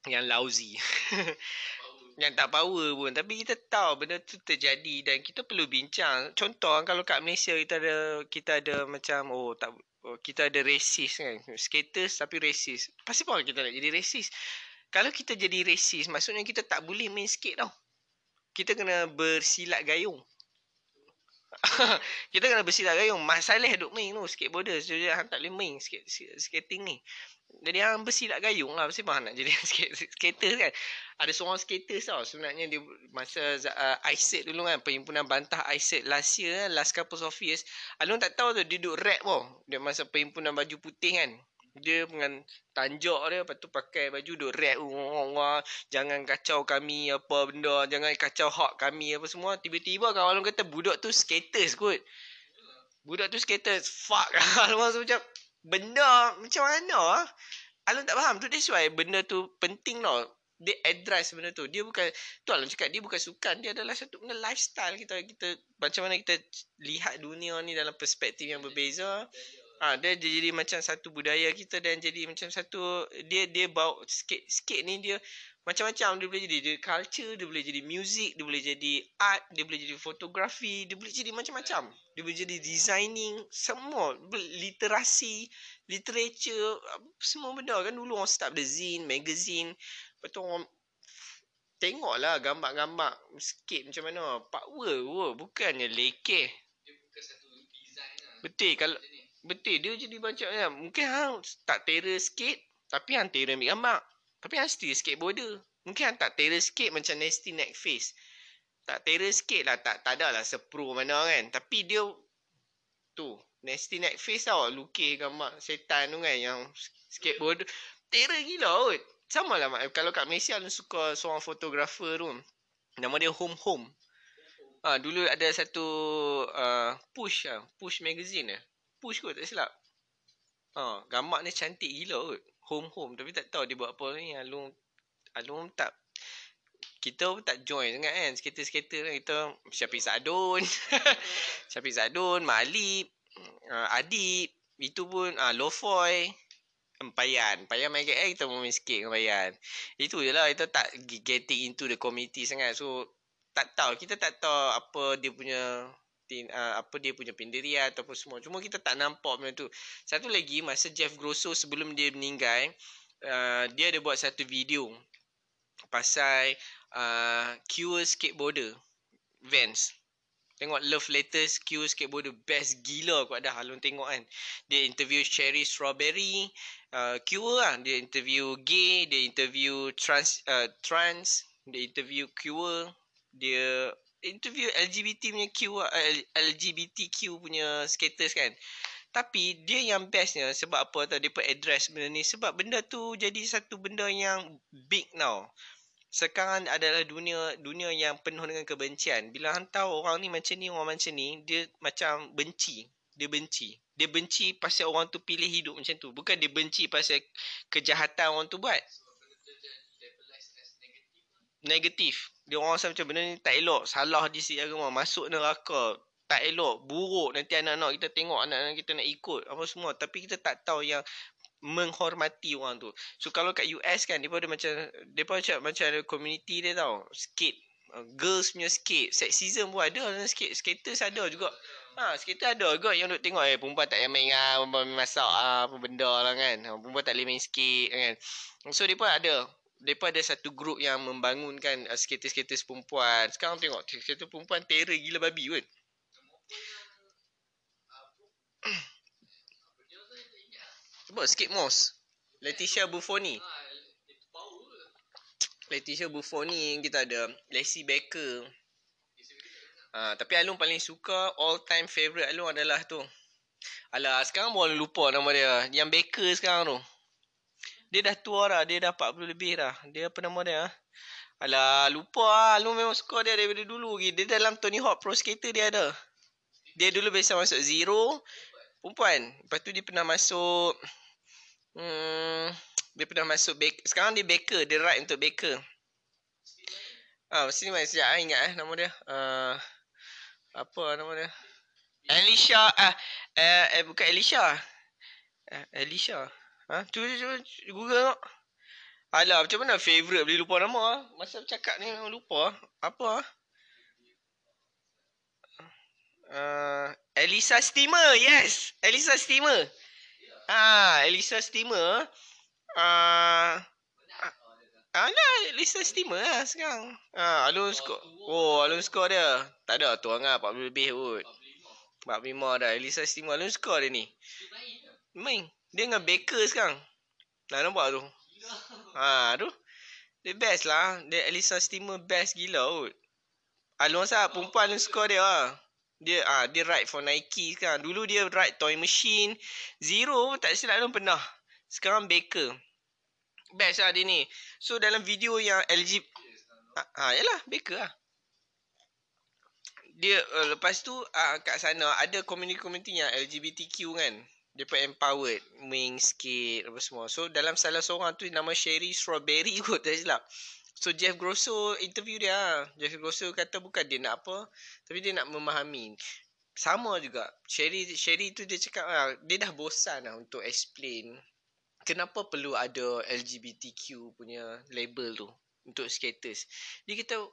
yang lousy yang tak power pun. Tapi kita tahu benda tu terjadi dan kita perlu bincang. Contoh kalau kat Malaysia kita ada kita ada macam oh tak Oh, kita ada racist kan. Skaters tapi racist. Pasti apa kita nak jadi racist. Kalau kita jadi racist maksudnya kita tak boleh main skate tau. Kita kena bersilat gayung. Kita kena bersilat gayung. Masalah duk main tu skateboarder jadi hang tak boleh main skate, skating ni jadi hang bersilat gayung lah Mesti nak jadi skater kan. Ada seorang skater tau Sebenarnya dia Masa uh, ISET dulu kan Perhimpunan bantah ISET Last year Last couple of years. Alun tak tahu tu Dia duduk rap pun. Dia masa perhimpunan baju putih kan. Dia dengan Tanjak dia Lepas tu pakai baju Duduk rap wah, Jangan kacau kami Apa benda Jangan kacau hak kami Apa semua. Tiba-tiba kawan Alun kata Budak tu skaters kot. Budak tu skaters Fuck. Alun macam benda macam mana ah? Alun tak faham tu that's why benda tu penting tau. Dia address benda tu. Dia bukan tu Alun cakap dia bukan sukan, dia adalah satu benda lifestyle kita kita macam mana kita lihat dunia ni dalam perspektif yang berbeza. Ah ha, dia jadi macam satu budaya kita dan jadi macam satu dia dia bawa skate skate ni dia macam-macam. Dia boleh jadi dia culture dia boleh jadi music dia boleh jadi art dia boleh jadi fotografi dia boleh jadi macam-macam. Dia boleh jadi designing semua. Literasi literature semua benda kan. Dulu orang start the zine magazine. Lepas tu orang tengoklah gambar-gambar sikit macam mana. Power wo bukannya lekeh. Lah. betul kalau betul dia jadi macam ya, mungkin hang tak terror sikit tapi hang terror ambil gambar tapi yang still skateboarder. Mungkin yang tak terror sikit macam Nasty Neck Face. Tak terror sikit lah. Tak, tak ada lah sepro mana kan. Tapi dia tu. Nasty Neck Face tau. Lukis gambar setan tu kan. Yang skateboarder. Terror gila kot. Sama lah. Kalau kat Malaysia lu suka seorang fotografer tu. Nama dia Home Home. Ah dulu ada satu uh, push ah, push magazine eh. Push kot tak silap. Ah, gambar ni cantik gila kot. Home home. Tapi tak tahu dia buat apa ni. Alung alung tak kita pun tak join sangat kan. Skater-skater kan kita Syafiq Sadun. Syafiq Sadun Malib uh, Adib. Itu pun uh, Lofoy. Empayan Empayan main KL kita pun main sikit dengan Empayan itu je lah kita tak getting into the community sangat. So tak tahu. Kita tak tahu apa dia punya uh, apa dia punya pendirian ataupun semua. Cuma kita tak nampak benda tu. Satu lagi masa Jeff Grosso sebelum dia meninggal uh, dia ada buat satu video pasal uh, cure skateboarder Vans Tengok Love Letters Q skateboarder best gila aku ada halun tengok kan. Dia interview Cherry Strawberry, uh, Q lah. Dia interview gay, dia interview trans, uh, trans, dia interview Q, dia interview LGBT punya Q, uh, LGBTQ punya skaters kan. Tapi dia yang bestnya sebab apa tau dia address benda ni. Sebab benda tu jadi satu benda yang big now sekarang adalah dunia dunia yang penuh dengan kebencian. Bila hang tahu orang ni macam ni, orang macam ni, dia macam benci. Dia benci. Dia benci pasal orang tu pilih hidup macam tu. Bukan dia benci pasal kejahatan orang tu buat. Negatif. Dia orang rasa macam benda ni tak elok. Salah di sisi agama. Masuk neraka. Tak elok. Buruk. Nanti anak-anak kita tengok anak-anak kita nak ikut. Apa semua. Tapi kita tak tahu yang menghormati orang tu. So kalau kat US kan pun ada macam pun macam macam ada community dia tau. Skate girls punya skate. Sexism pun ada dalam skate. Skaters ada juga. Ha, skater ada juga yang duk tengok eh perempuan tak payah main ah, perempuan masak ah, apa benda lah kan. Ha, perempuan tak boleh main skate kan. So pun ada pun ada satu group yang membangunkan uh, skater-skater perempuan. Sekarang tengok skater perempuan terror gila babi kot. Sebab skip mouse. Leticia Buffoni. Leticia Buffoni kita ada Lacey Becker. Ha, tapi Alun paling suka all time favorite Alun adalah tu. Alah sekarang boleh lupa nama dia. Yang Becker sekarang tu. Dia dah tua dah. Dia dah 40 lebih dah. Dia apa nama dia? Alah lupa lah. Alun memang suka dia daripada dulu. Dia dalam Tony Hawk Pro Skater dia ada. Dia dulu biasa masuk Zero perempuan. Lepas tu dia pernah masuk hmm, dia pernah masuk baker. Sekarang dia baker, dia write untuk baker. Ah, mesti ni masih ah, ingat eh nama dia. Uh, apa nama dia? Alicia ah eh, eh bukan Alicia. Alicia. Ha? Cuba cuba Google tengok. Alah, macam mana favorite boleh lupa nama ah? Masa cakap ni lupa Apa ah? Uh, Elisa Steamer, yes. Elisa Steamer. Ah, Elisa Steamer. Ah, ah, lah, Elisa Steamer lah sekarang. Ah, alun skor. Oh, alun skor dia. Tak ada, tu lah, 40 lebih kot. 45 dah. Elisa Steamer, alun skor dia ni. Main. Dia dengan Baker sekarang. Nah, nampak tu. Ah, tu. Dia best lah. Dia Elisa Steamer best gila kot. Alun sah, perempuan alun skor dia lah. Dia ah dia ride for Nike sekarang. Dulu dia ride Toy Machine. Zero tak silap pun pernah. Sekarang Baker. Best lah dia ni. So dalam video yang LG ha, ha yalah Baker lah. Dia uh, lepas tu uh, kat sana ada community-community yang LGBTQ kan. Dia pun empowered, main skate apa semua. So dalam salah seorang tu nama Sherry Strawberry kot tak silap. So Jeff Grosso interview dia lah. Jeff Grosso kata bukan dia nak apa. Tapi dia nak memahami. Sama juga. Sherry, Sherry tu dia cakap lah. Dia dah bosan lah untuk explain. Kenapa perlu ada LGBTQ punya label tu. Untuk skaters. Dia kata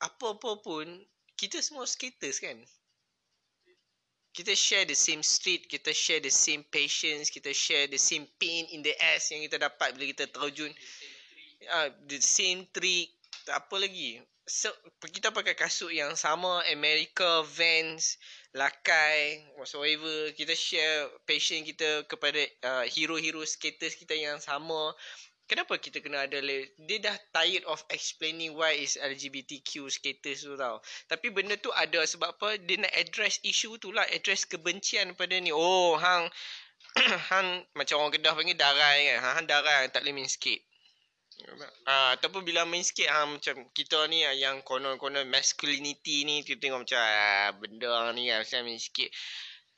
apa-apa pun. Kita semua skaters kan. Kita share the same street. Kita share the same patience. Kita share the same pain in the ass yang kita dapat bila kita terjun uh, the same trick apa lagi so, kita pakai kasut yang sama America Vans Lakai whatsoever kita share passion kita kepada uh, hero-hero skaters kita yang sama kenapa kita kena ada dia dah tired of explaining why is LGBTQ skaters tu tau. Tapi benda tu ada sebab apa? Dia nak address isu tu lah address kebencian pada ni. Oh hang hang macam orang kedah panggil darai kan. Hang darai tak boleh main skate Ah, ataupun bila main sikit ah macam kita ni yang konon-konon masculinity ni kita tengok macam ah, benda ni ah, macam main sikit.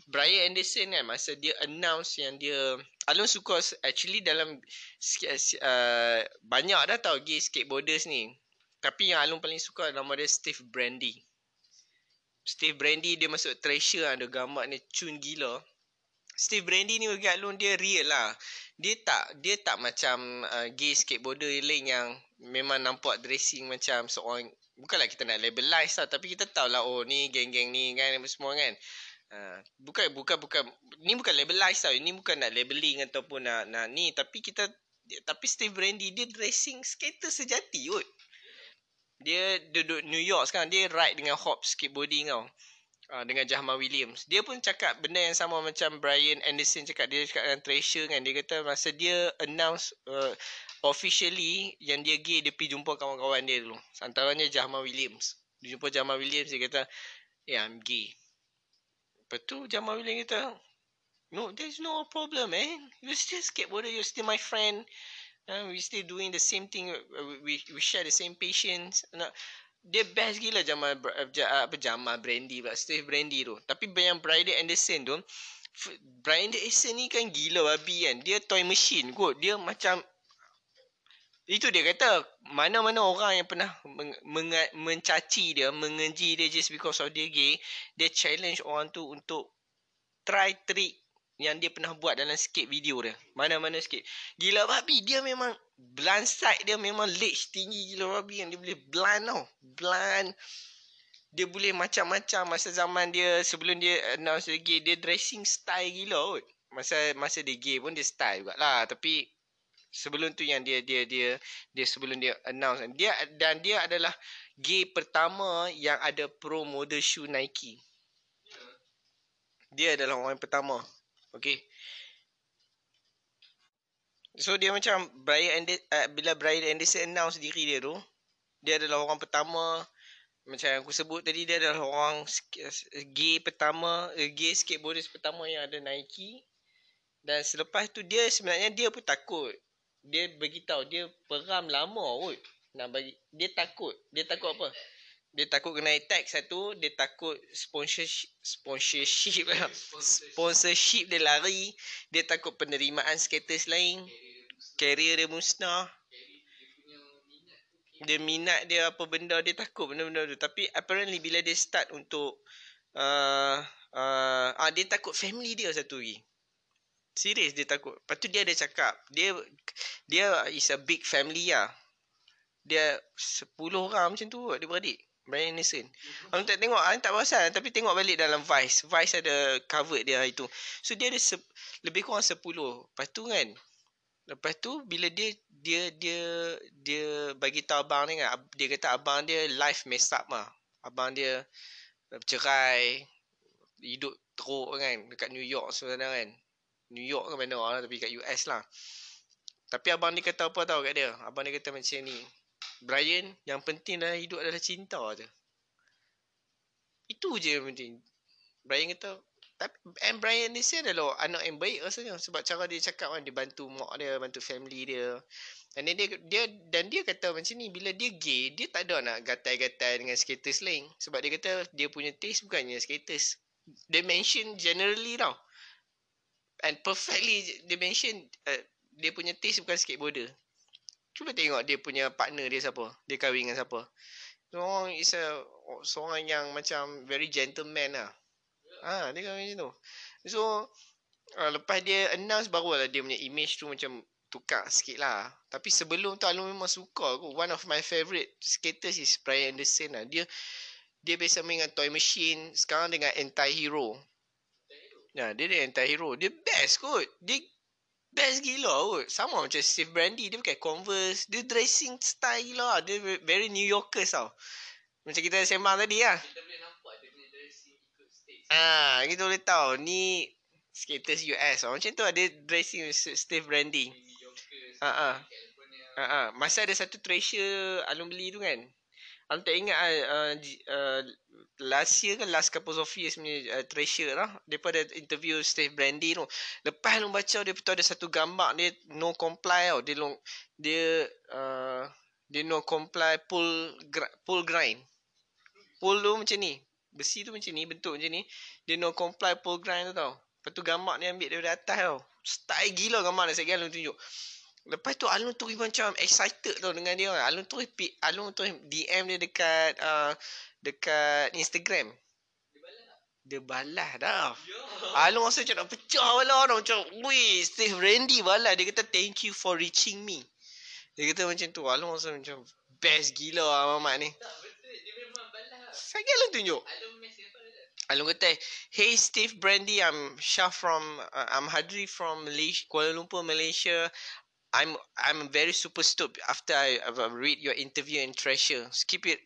Brian Anderson kan masa dia announce yang dia Alun suka actually dalam uh, banyak dah tau gay skateboarders ni. Tapi yang Alun paling suka nama dia Steve Brandy. Steve Brandy dia masuk treasure ada gambar ni cun gila. Steve Brandy ni bagi Alun dia real lah dia tak dia tak macam uh, gay skateboarder lain yang memang nampak dressing macam seorang bukanlah kita nak labelize lah tapi kita tahu lah oh ni geng-geng ni kan semua kan uh, bukan bukan bukan ni bukan labelize tau ini bukan nak labeling ataupun nak nak ni tapi kita tapi Steve Brandy dia dressing skater sejati kot dia duduk New York sekarang dia ride dengan hop skateboarding tau uh, dengan Jahma Williams. Dia pun cakap benda yang sama macam Brian Anderson cakap dia cakap dengan Treasure kan. Dia kata masa dia announce uh, officially yang dia gay dia pergi jumpa kawan-kawan dia dulu. Antaranya Jahma Williams. Dia jumpa Jahma Williams dia kata, "Yeah, I'm gay." Lepas tu Jahma Williams kata, "No, there's no problem, man. You still skateboarder, you still my friend." Uh, we still doing the same thing. We we share the same patience dia best gila Jamal apa Jamal Brandy pula Steve Brandy tu. Tapi yang Brian Anderson tu Brian Anderson ni kan gila babi kan. Dia toy machine kot. Dia macam itu dia kata mana-mana orang yang pernah meng- meng- mencaci dia, mengenji dia just because of dia gay, dia challenge orang tu untuk try trick yang dia pernah buat dalam skate video dia. Mana-mana skate. Gila babi dia memang blind side dia memang ledge tinggi gila babi yang dia boleh blind tau. Blind. Dia boleh macam-macam masa zaman dia sebelum dia announce dia gay. Dia dressing style gila kot. Masa masa dia gay pun dia style lah. Tapi sebelum tu yang dia dia dia dia sebelum dia announce dia dan dia adalah gay pertama yang ada pro model shoe Nike. Dia adalah orang pertama Okay. So dia macam Brian Anderson, uh, bila Brian Anderson announce diri dia tu, dia adalah orang pertama macam yang aku sebut tadi dia adalah orang gay pertama, uh, gay skateboarders pertama yang ada Nike. Dan selepas tu dia sebenarnya dia pun takut. Dia beritahu dia peram lama kot. Nak bagi dia takut. Dia takut apa? dia takut kena attack satu dia takut sponsorship sponsorship sponsorship dia lari dia takut penerimaan skaters lain career dia musnah dia minat dia apa benda dia takut benda-benda tu tapi apparently bila dia start untuk uh, uh, ah dia takut family dia satu lagi serius dia takut lepas tu dia ada cakap dia dia is a big family lah dia 10 orang macam tu dia beradik Brian Anderson. Aku tak tengok, aku tak perasan tapi tengok balik dalam Vice. Vice ada cover dia itu. So dia ada se- lebih kurang 10. Lepas tu kan. Lepas tu bila dia dia dia dia bagi tahu abang ni kan, dia kata abang dia life mess up lah. Abang dia cerai, hidup teruk kan dekat New York sebenarnya kan. New York kan mana lah tapi kat US lah. Tapi abang ni kata apa tahu kat dia? Abang ni kata macam ni. Brian yang penting dalam hidup adalah cinta je. Itu je yang penting. Brian kata tapi and Brian ni sih adalah anak yang baik rasanya sebab cara dia cakap kan dia bantu mak dia, bantu family dia. Dan dia, dia dan dia kata macam ni bila dia gay, dia tak ada nak gatai-gatai dengan skaters lain sebab dia kata dia punya taste bukannya skaters. Dia mention generally tau. And perfectly dia mention uh, dia punya taste bukan skateboarder. Cuba tengok dia punya partner dia siapa. Dia kahwin dengan siapa. Seorang is a, seorang yang macam very gentleman lah. Ah, ha, dia kahwin macam tu. So, uh, lepas dia announce baru lah dia punya image tu macam tukar sikit lah. Tapi sebelum tu Alun memang suka aku. One of my favourite skaters is Brian Anderson lah. Dia dia biasa main dengan toy machine. Sekarang dengan anti-hero. Ya, dia dia anti-hero. Dia best kot. Dia best gila kot. Sama macam Steve Brandy. Dia pakai Converse. Dia dressing style gila. Dia very New Yorkers tau. Macam kita sembang tadi lah. Kita boleh nampak dia punya dressing ikut stage. Ah, kita boleh tahu. Ni skaters US tau. Macam tu ada dressing Steve Brandy. Ah, ah. Ah, ah. Masa ada satu treasure Alun beli tu kan. Aku tak ingat uh, uh, last year kan last couple of years punya uh, treasure lah. Daripada interview Steve Brandy tu. Lepas lu baca dia betul ada satu gambar dia no comply tau. Dia long, dia uh, dia no comply pull pull grind. Pull tu macam ni. Besi tu macam ni bentuk macam ni. Dia no comply pull grind tu tau. Lepas tu gambar ni ambil daripada atas tau. Style gila gambar ni saya Alun tunjuk lepas tu Alun tu macam excited tau dengan dia Alun tu Alun tu DM dia dekat uh, dekat Instagram. Dia balas dah. Alung rasa macam nak pecah bala dah. Macam, weh, Steve Randy balas. Dia kata, thank you for reaching me. Dia kata macam tu. Alung rasa macam, best gila lah Mamat ni. Saya Alung tunjuk. Alung kata, hey Steve Brandy, I'm Shah from, uh, I'm Hadri from Malaysia, Kuala Lumpur, Malaysia. I'm I'm very super stoked after I uh, read your interview in Treasure. Skip it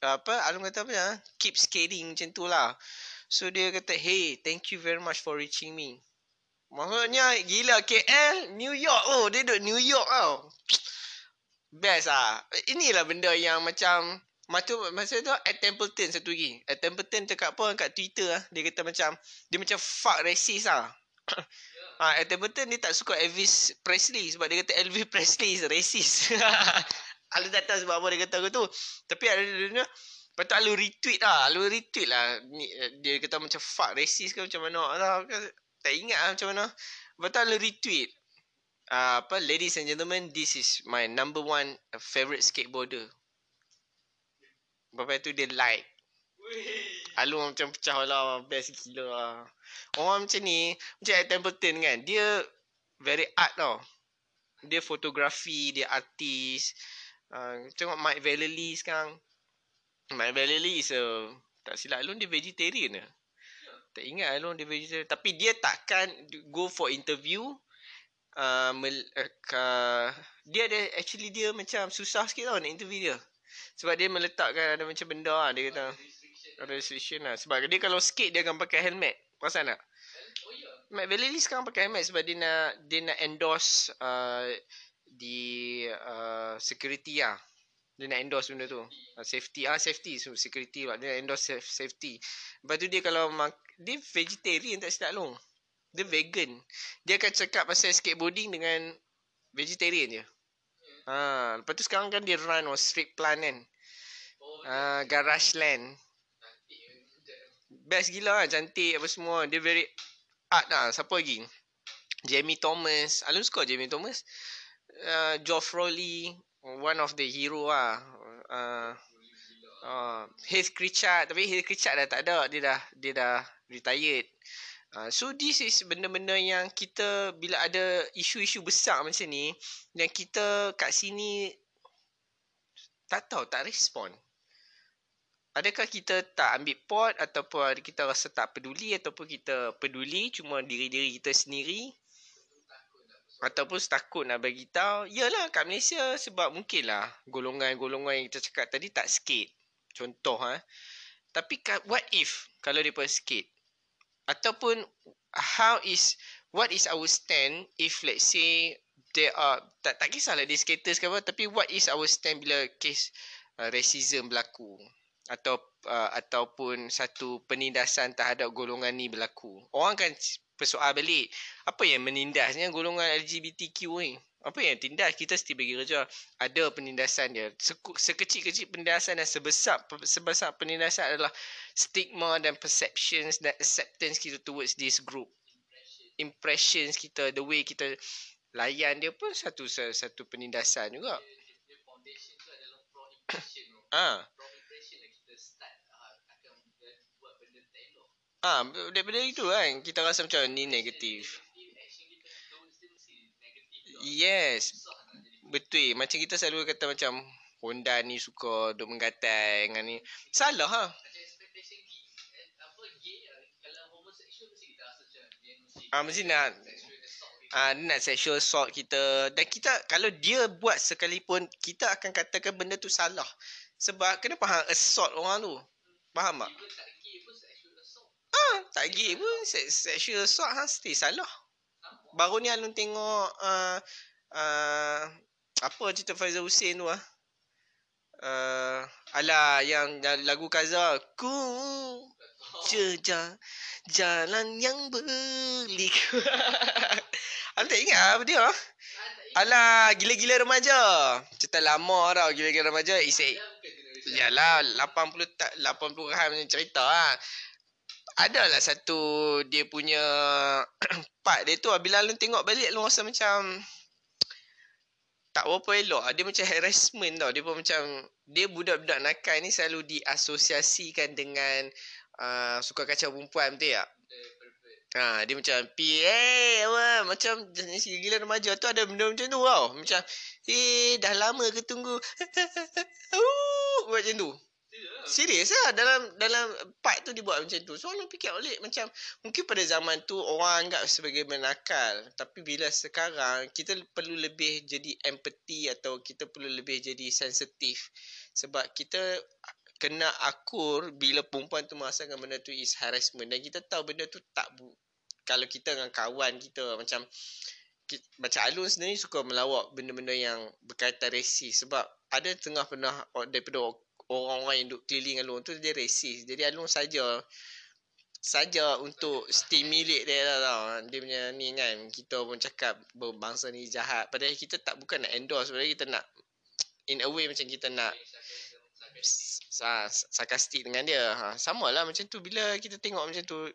apa Alung kata apa ya keep skating macam tu lah so dia kata hey thank you very much for reaching me maksudnya gila KL New York oh dia duduk New York tau best ah inilah benda yang macam Masa masa tu at Templeton satu lagi. At Templeton cakap apa kat Twitter ah. Dia kata macam dia macam fuck racist ah. Ah, at Templeton dia tak suka Elvis Presley sebab dia kata Elvis Presley is racist. Alu tak tahu sebab apa dia kata aku tu. Tapi ada dia dia Lepas tu Alu retweet lah. Alu retweet lah. Ni, dia kata macam fuck racist ke macam mana. Alah, tak ingat lah macam mana. Lepas tu Alu retweet. Uh, apa, ladies and gentlemen, this is my number one favorite skateboarder. Lepas tu dia like. Alu macam pecah lah. Best gila lah. Orang macam ni, macam at Templeton kan. Dia very art tau. Dia fotografi, dia artis. Uh, tengok Mike Vallely sekarang. Mike Vallely is a tak silap Alun dia vegetarian ke? Tak ingat Alun dia vegetarian. Tapi dia takkan go for interview. Uh, mel, uh, dia ada actually dia macam susah sikit tau nak interview dia. Sebab dia meletakkan ada macam benda lah. Dia kata restriction lah. Sebab dia kalau skate dia akan pakai helmet. Perasan tak? Oh, yeah. Vallely sekarang pakai helmet sebab dia nak dia nak endorse uh, di uh, security lah. Dia nak endorse benda tu. Uh, safety ah safety so security lah. Dia nak endorse safety. Lepas tu dia kalau mak- dia vegetarian tak silap long. Dia vegan. Dia akan cakap pasal skateboarding dengan vegetarian je. Ha, lepas tu sekarang kan dia run on street plan kan. Ah, uh, garage land. Best gila lah, cantik apa semua. Dia very art lah. Siapa lagi? Jamie Thomas. Alun suka Jamie Thomas uh, Geoff Rowley one of the hero ah uh, uh, Heath Pritchard tapi Heath Pritchard dah tak ada dia dah dia dah retired uh, so this is benda-benda yang kita bila ada isu-isu besar macam ni yang kita kat sini tak tahu tak respon Adakah kita tak ambil pot ataupun kita rasa tak peduli ataupun kita peduli cuma diri-diri kita sendiri? Ataupun setakut nak bagi tahu? Yalah kat Malaysia sebab mungkin lah golongan-golongan yang kita cakap tadi tak sikit. Contoh ha. Tapi what if kalau dia sikit? Ataupun how is what is our stand if let's say there are tak tak kisahlah dia skaters ke apa tapi what is our stand bila case uh, racism berlaku atau uh, ataupun satu penindasan terhadap golongan ni berlaku orang kan persoal balik. Apa yang menindasnya golongan LGBTQ ni? Apa yang tindas? Kita mesti bagi kerja. Ada penindasan dia. Sekecil-kecil penindasan dan sebesar sebesar penindasan adalah stigma dan perceptions dan acceptance kita towards this group. Impressions kita, the way kita layan dia pun satu satu penindasan juga. Ah. Ah, daripada itu kan kita rasa macam ni negatif. Yes. Betul. Macam kita selalu kata macam Honda ni suka duk menggatai dengan ni. Salah ha. Ah, mesti nak Ah, dia nak sexual assault kita dan kita kalau dia buat sekalipun kita akan katakan benda tu salah. Sebab kenapa hang assault orang tu? Faham tak? Ah, tak gay pun sexual assault ha stay salah. Baru ni alun tengok uh, uh, apa cerita Faizal Hussein tu ah. uh, ala yang lagu Kaza ku jejak jalan yang berliku. Aku tak ingat apa dia. Alah, gila-gila remaja. Cerita lama tau, gila-gila remaja. Isi. Yalah, 80 tak 80 kan cerita lah. Adalah satu dia punya part dia tu bila lu tengok balik lu rasa macam tak berapa elok. Dia macam harassment tau. Dia pun macam dia budak-budak nakal ni selalu diasosiasikan dengan uh, suka kacau perempuan betul tak? Ha, dia macam pi eh apa macam jenis gila remaja tu ada benda macam tu tau. Macam eh dah lama ke tunggu. macam tu. Serius lah dalam dalam part tu dia buat macam tu. So orang fikir balik macam mungkin pada zaman tu orang anggap sebagai menakal. Tapi bila sekarang kita perlu lebih jadi empathy atau kita perlu lebih jadi sensitif. Sebab kita kena akur bila perempuan tu merasakan benda tu is harassment dan kita tahu benda tu tak bu kalau kita dengan kawan kita macam macam Alun sendiri suka melawak benda-benda yang berkaitan resis sebab ada tengah pernah daripada orang-orang yang duduk keliling Alun tu dia resis jadi Alun saja saja untuk stimulate dia lah tau. Dia punya ni kan. Kita pun cakap bangsa ni jahat. Padahal kita tak bukan nak endorse. Padahal kita nak in a way macam kita nak sa sarkastik dengan dia. Ha, sama lah macam tu bila kita tengok macam tu.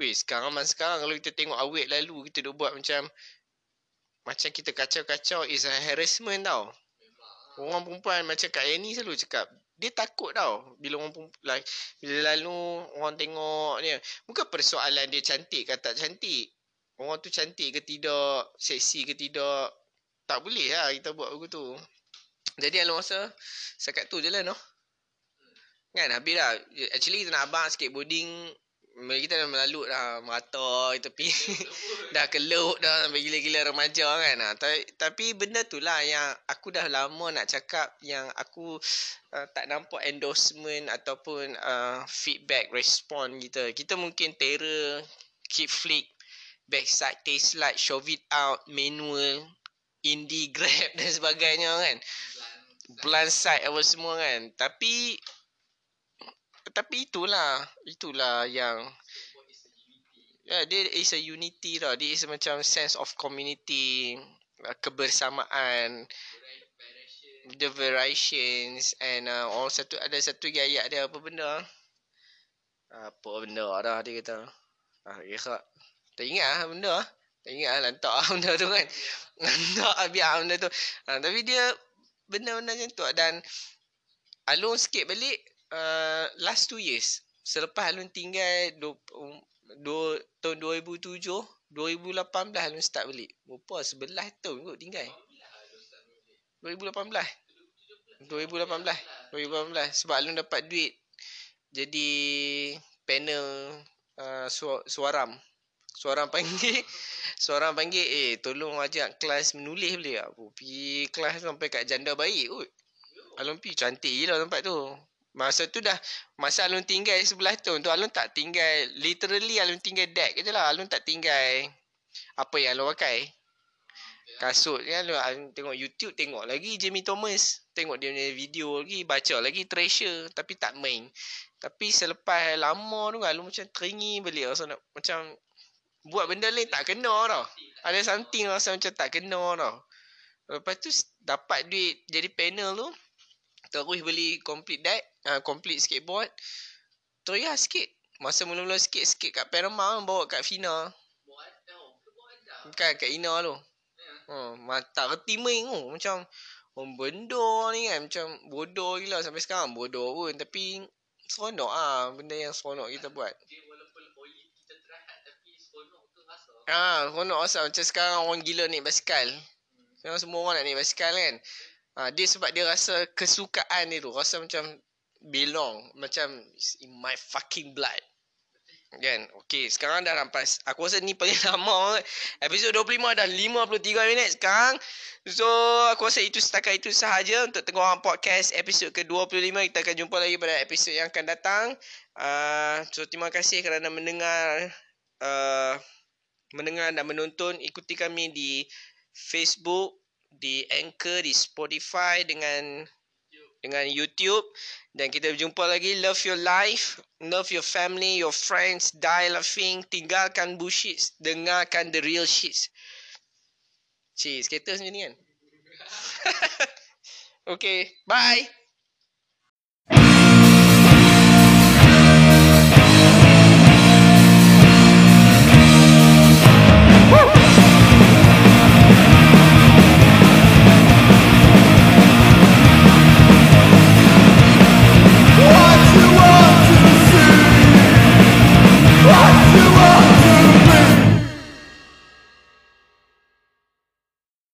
Weh, sekarang mas sekarang kalau kita tengok awet lalu kita dah buat macam macam kita kacau-kacau is a harassment tau. Orang perempuan macam Kak Annie selalu cakap dia takut tau bila orang perempuan bila lalu orang tengok dia. Bukan persoalan dia cantik ke tak cantik. Orang tu cantik ke tidak, seksi ke tidak. Tak boleh lah kita buat begitu. Jadi Alun rasa Sekat tu je lah no Kan habis dah Actually kita nak abang skateboarding kita dah melalut dah Merata Tapi Dah keluk dah Sampai gila-gila remaja kan. Ha, tapi, tapi benda tu lah Yang aku dah lama nak cakap Yang aku uh, Tak nampak endorsement Ataupun uh, Feedback Respon kita. Kita mungkin terror Keep flick Backside taste like Shove it out Manual Indie grab Dan sebagainya kan. Blind side apa semua kan. Tapi tapi itulah itulah yang ya yeah, dia is a unity lah dia is macam sense of community uh, kebersamaan the variations and uh, all satu ada satu gaya dia apa benda? Apa benda dah dia kata. Ah ya tak ingat ah benda. Tak ingat lah lantak ah benda tu kan. Lantak biar benda tu. Ha, tapi dia benda-benda macam tu. Dan Alun sikit balik uh, last two years. Selepas Alun tinggal do, um, do, tahun 2007 2018 Alun start balik. Berapa 11 tahun kot tinggal. 2018 2018 2018 sebab Alun dapat duit. Jadi panel uh, suaram. Seorang panggil Seorang panggil Eh tolong ajak kelas menulis boleh tak pergi kelas sampai kat janda baik kot. Alun pergi cantik lah tempat tu Masa tu dah Masa Alun tinggal sebelah tu tu Alun tak tinggal Literally Alun tinggal deck je lah Alun tak tinggal Apa yang Alun pakai Kasut kan Alun tengok YouTube Tengok lagi Jamie Thomas Tengok dia punya video lagi Baca lagi Treasure Tapi tak main Tapi selepas lama tu Alun macam teringin balik Rasa nak Macam buat benda lain tak kena tau. Ada something rasa macam tak kena tau. Lepas tu dapat duit jadi panel tu. Terus beli complete deck. Uh, complete skateboard. Toya sikit. Masa mula-mula sikit-sikit kat Paramount bawa kat Fina. Bukan kat Ina tu. Oh, tak reti main tu. Macam oh, benda ni kan. Macam bodoh gila sampai sekarang. Bodoh pun. Tapi seronok ah Benda yang seronok kita buat. Ha, seronok asal macam sekarang orang gila naik basikal. Sekarang semua orang nak naik basikal kan. Ha, dia sebab dia rasa kesukaan dia tu. Rasa macam belong. Macam in my fucking blood. Kan? Okay, sekarang dah rampas. Aku rasa ni paling lama. Episod 25 dah 53 minit sekarang. So, aku rasa itu setakat itu sahaja untuk tengok podcast episod ke-25. Kita akan jumpa lagi pada episod yang akan datang. Uh, so, terima kasih kerana mendengar. Uh, mendengar dan menonton ikuti kami di Facebook, di Anchor, di Spotify dengan dengan YouTube dan kita berjumpa lagi love your life love your family your friends die laughing tinggalkan bullshit dengarkan the real shit Cik, skater macam ni kan? okay, bye.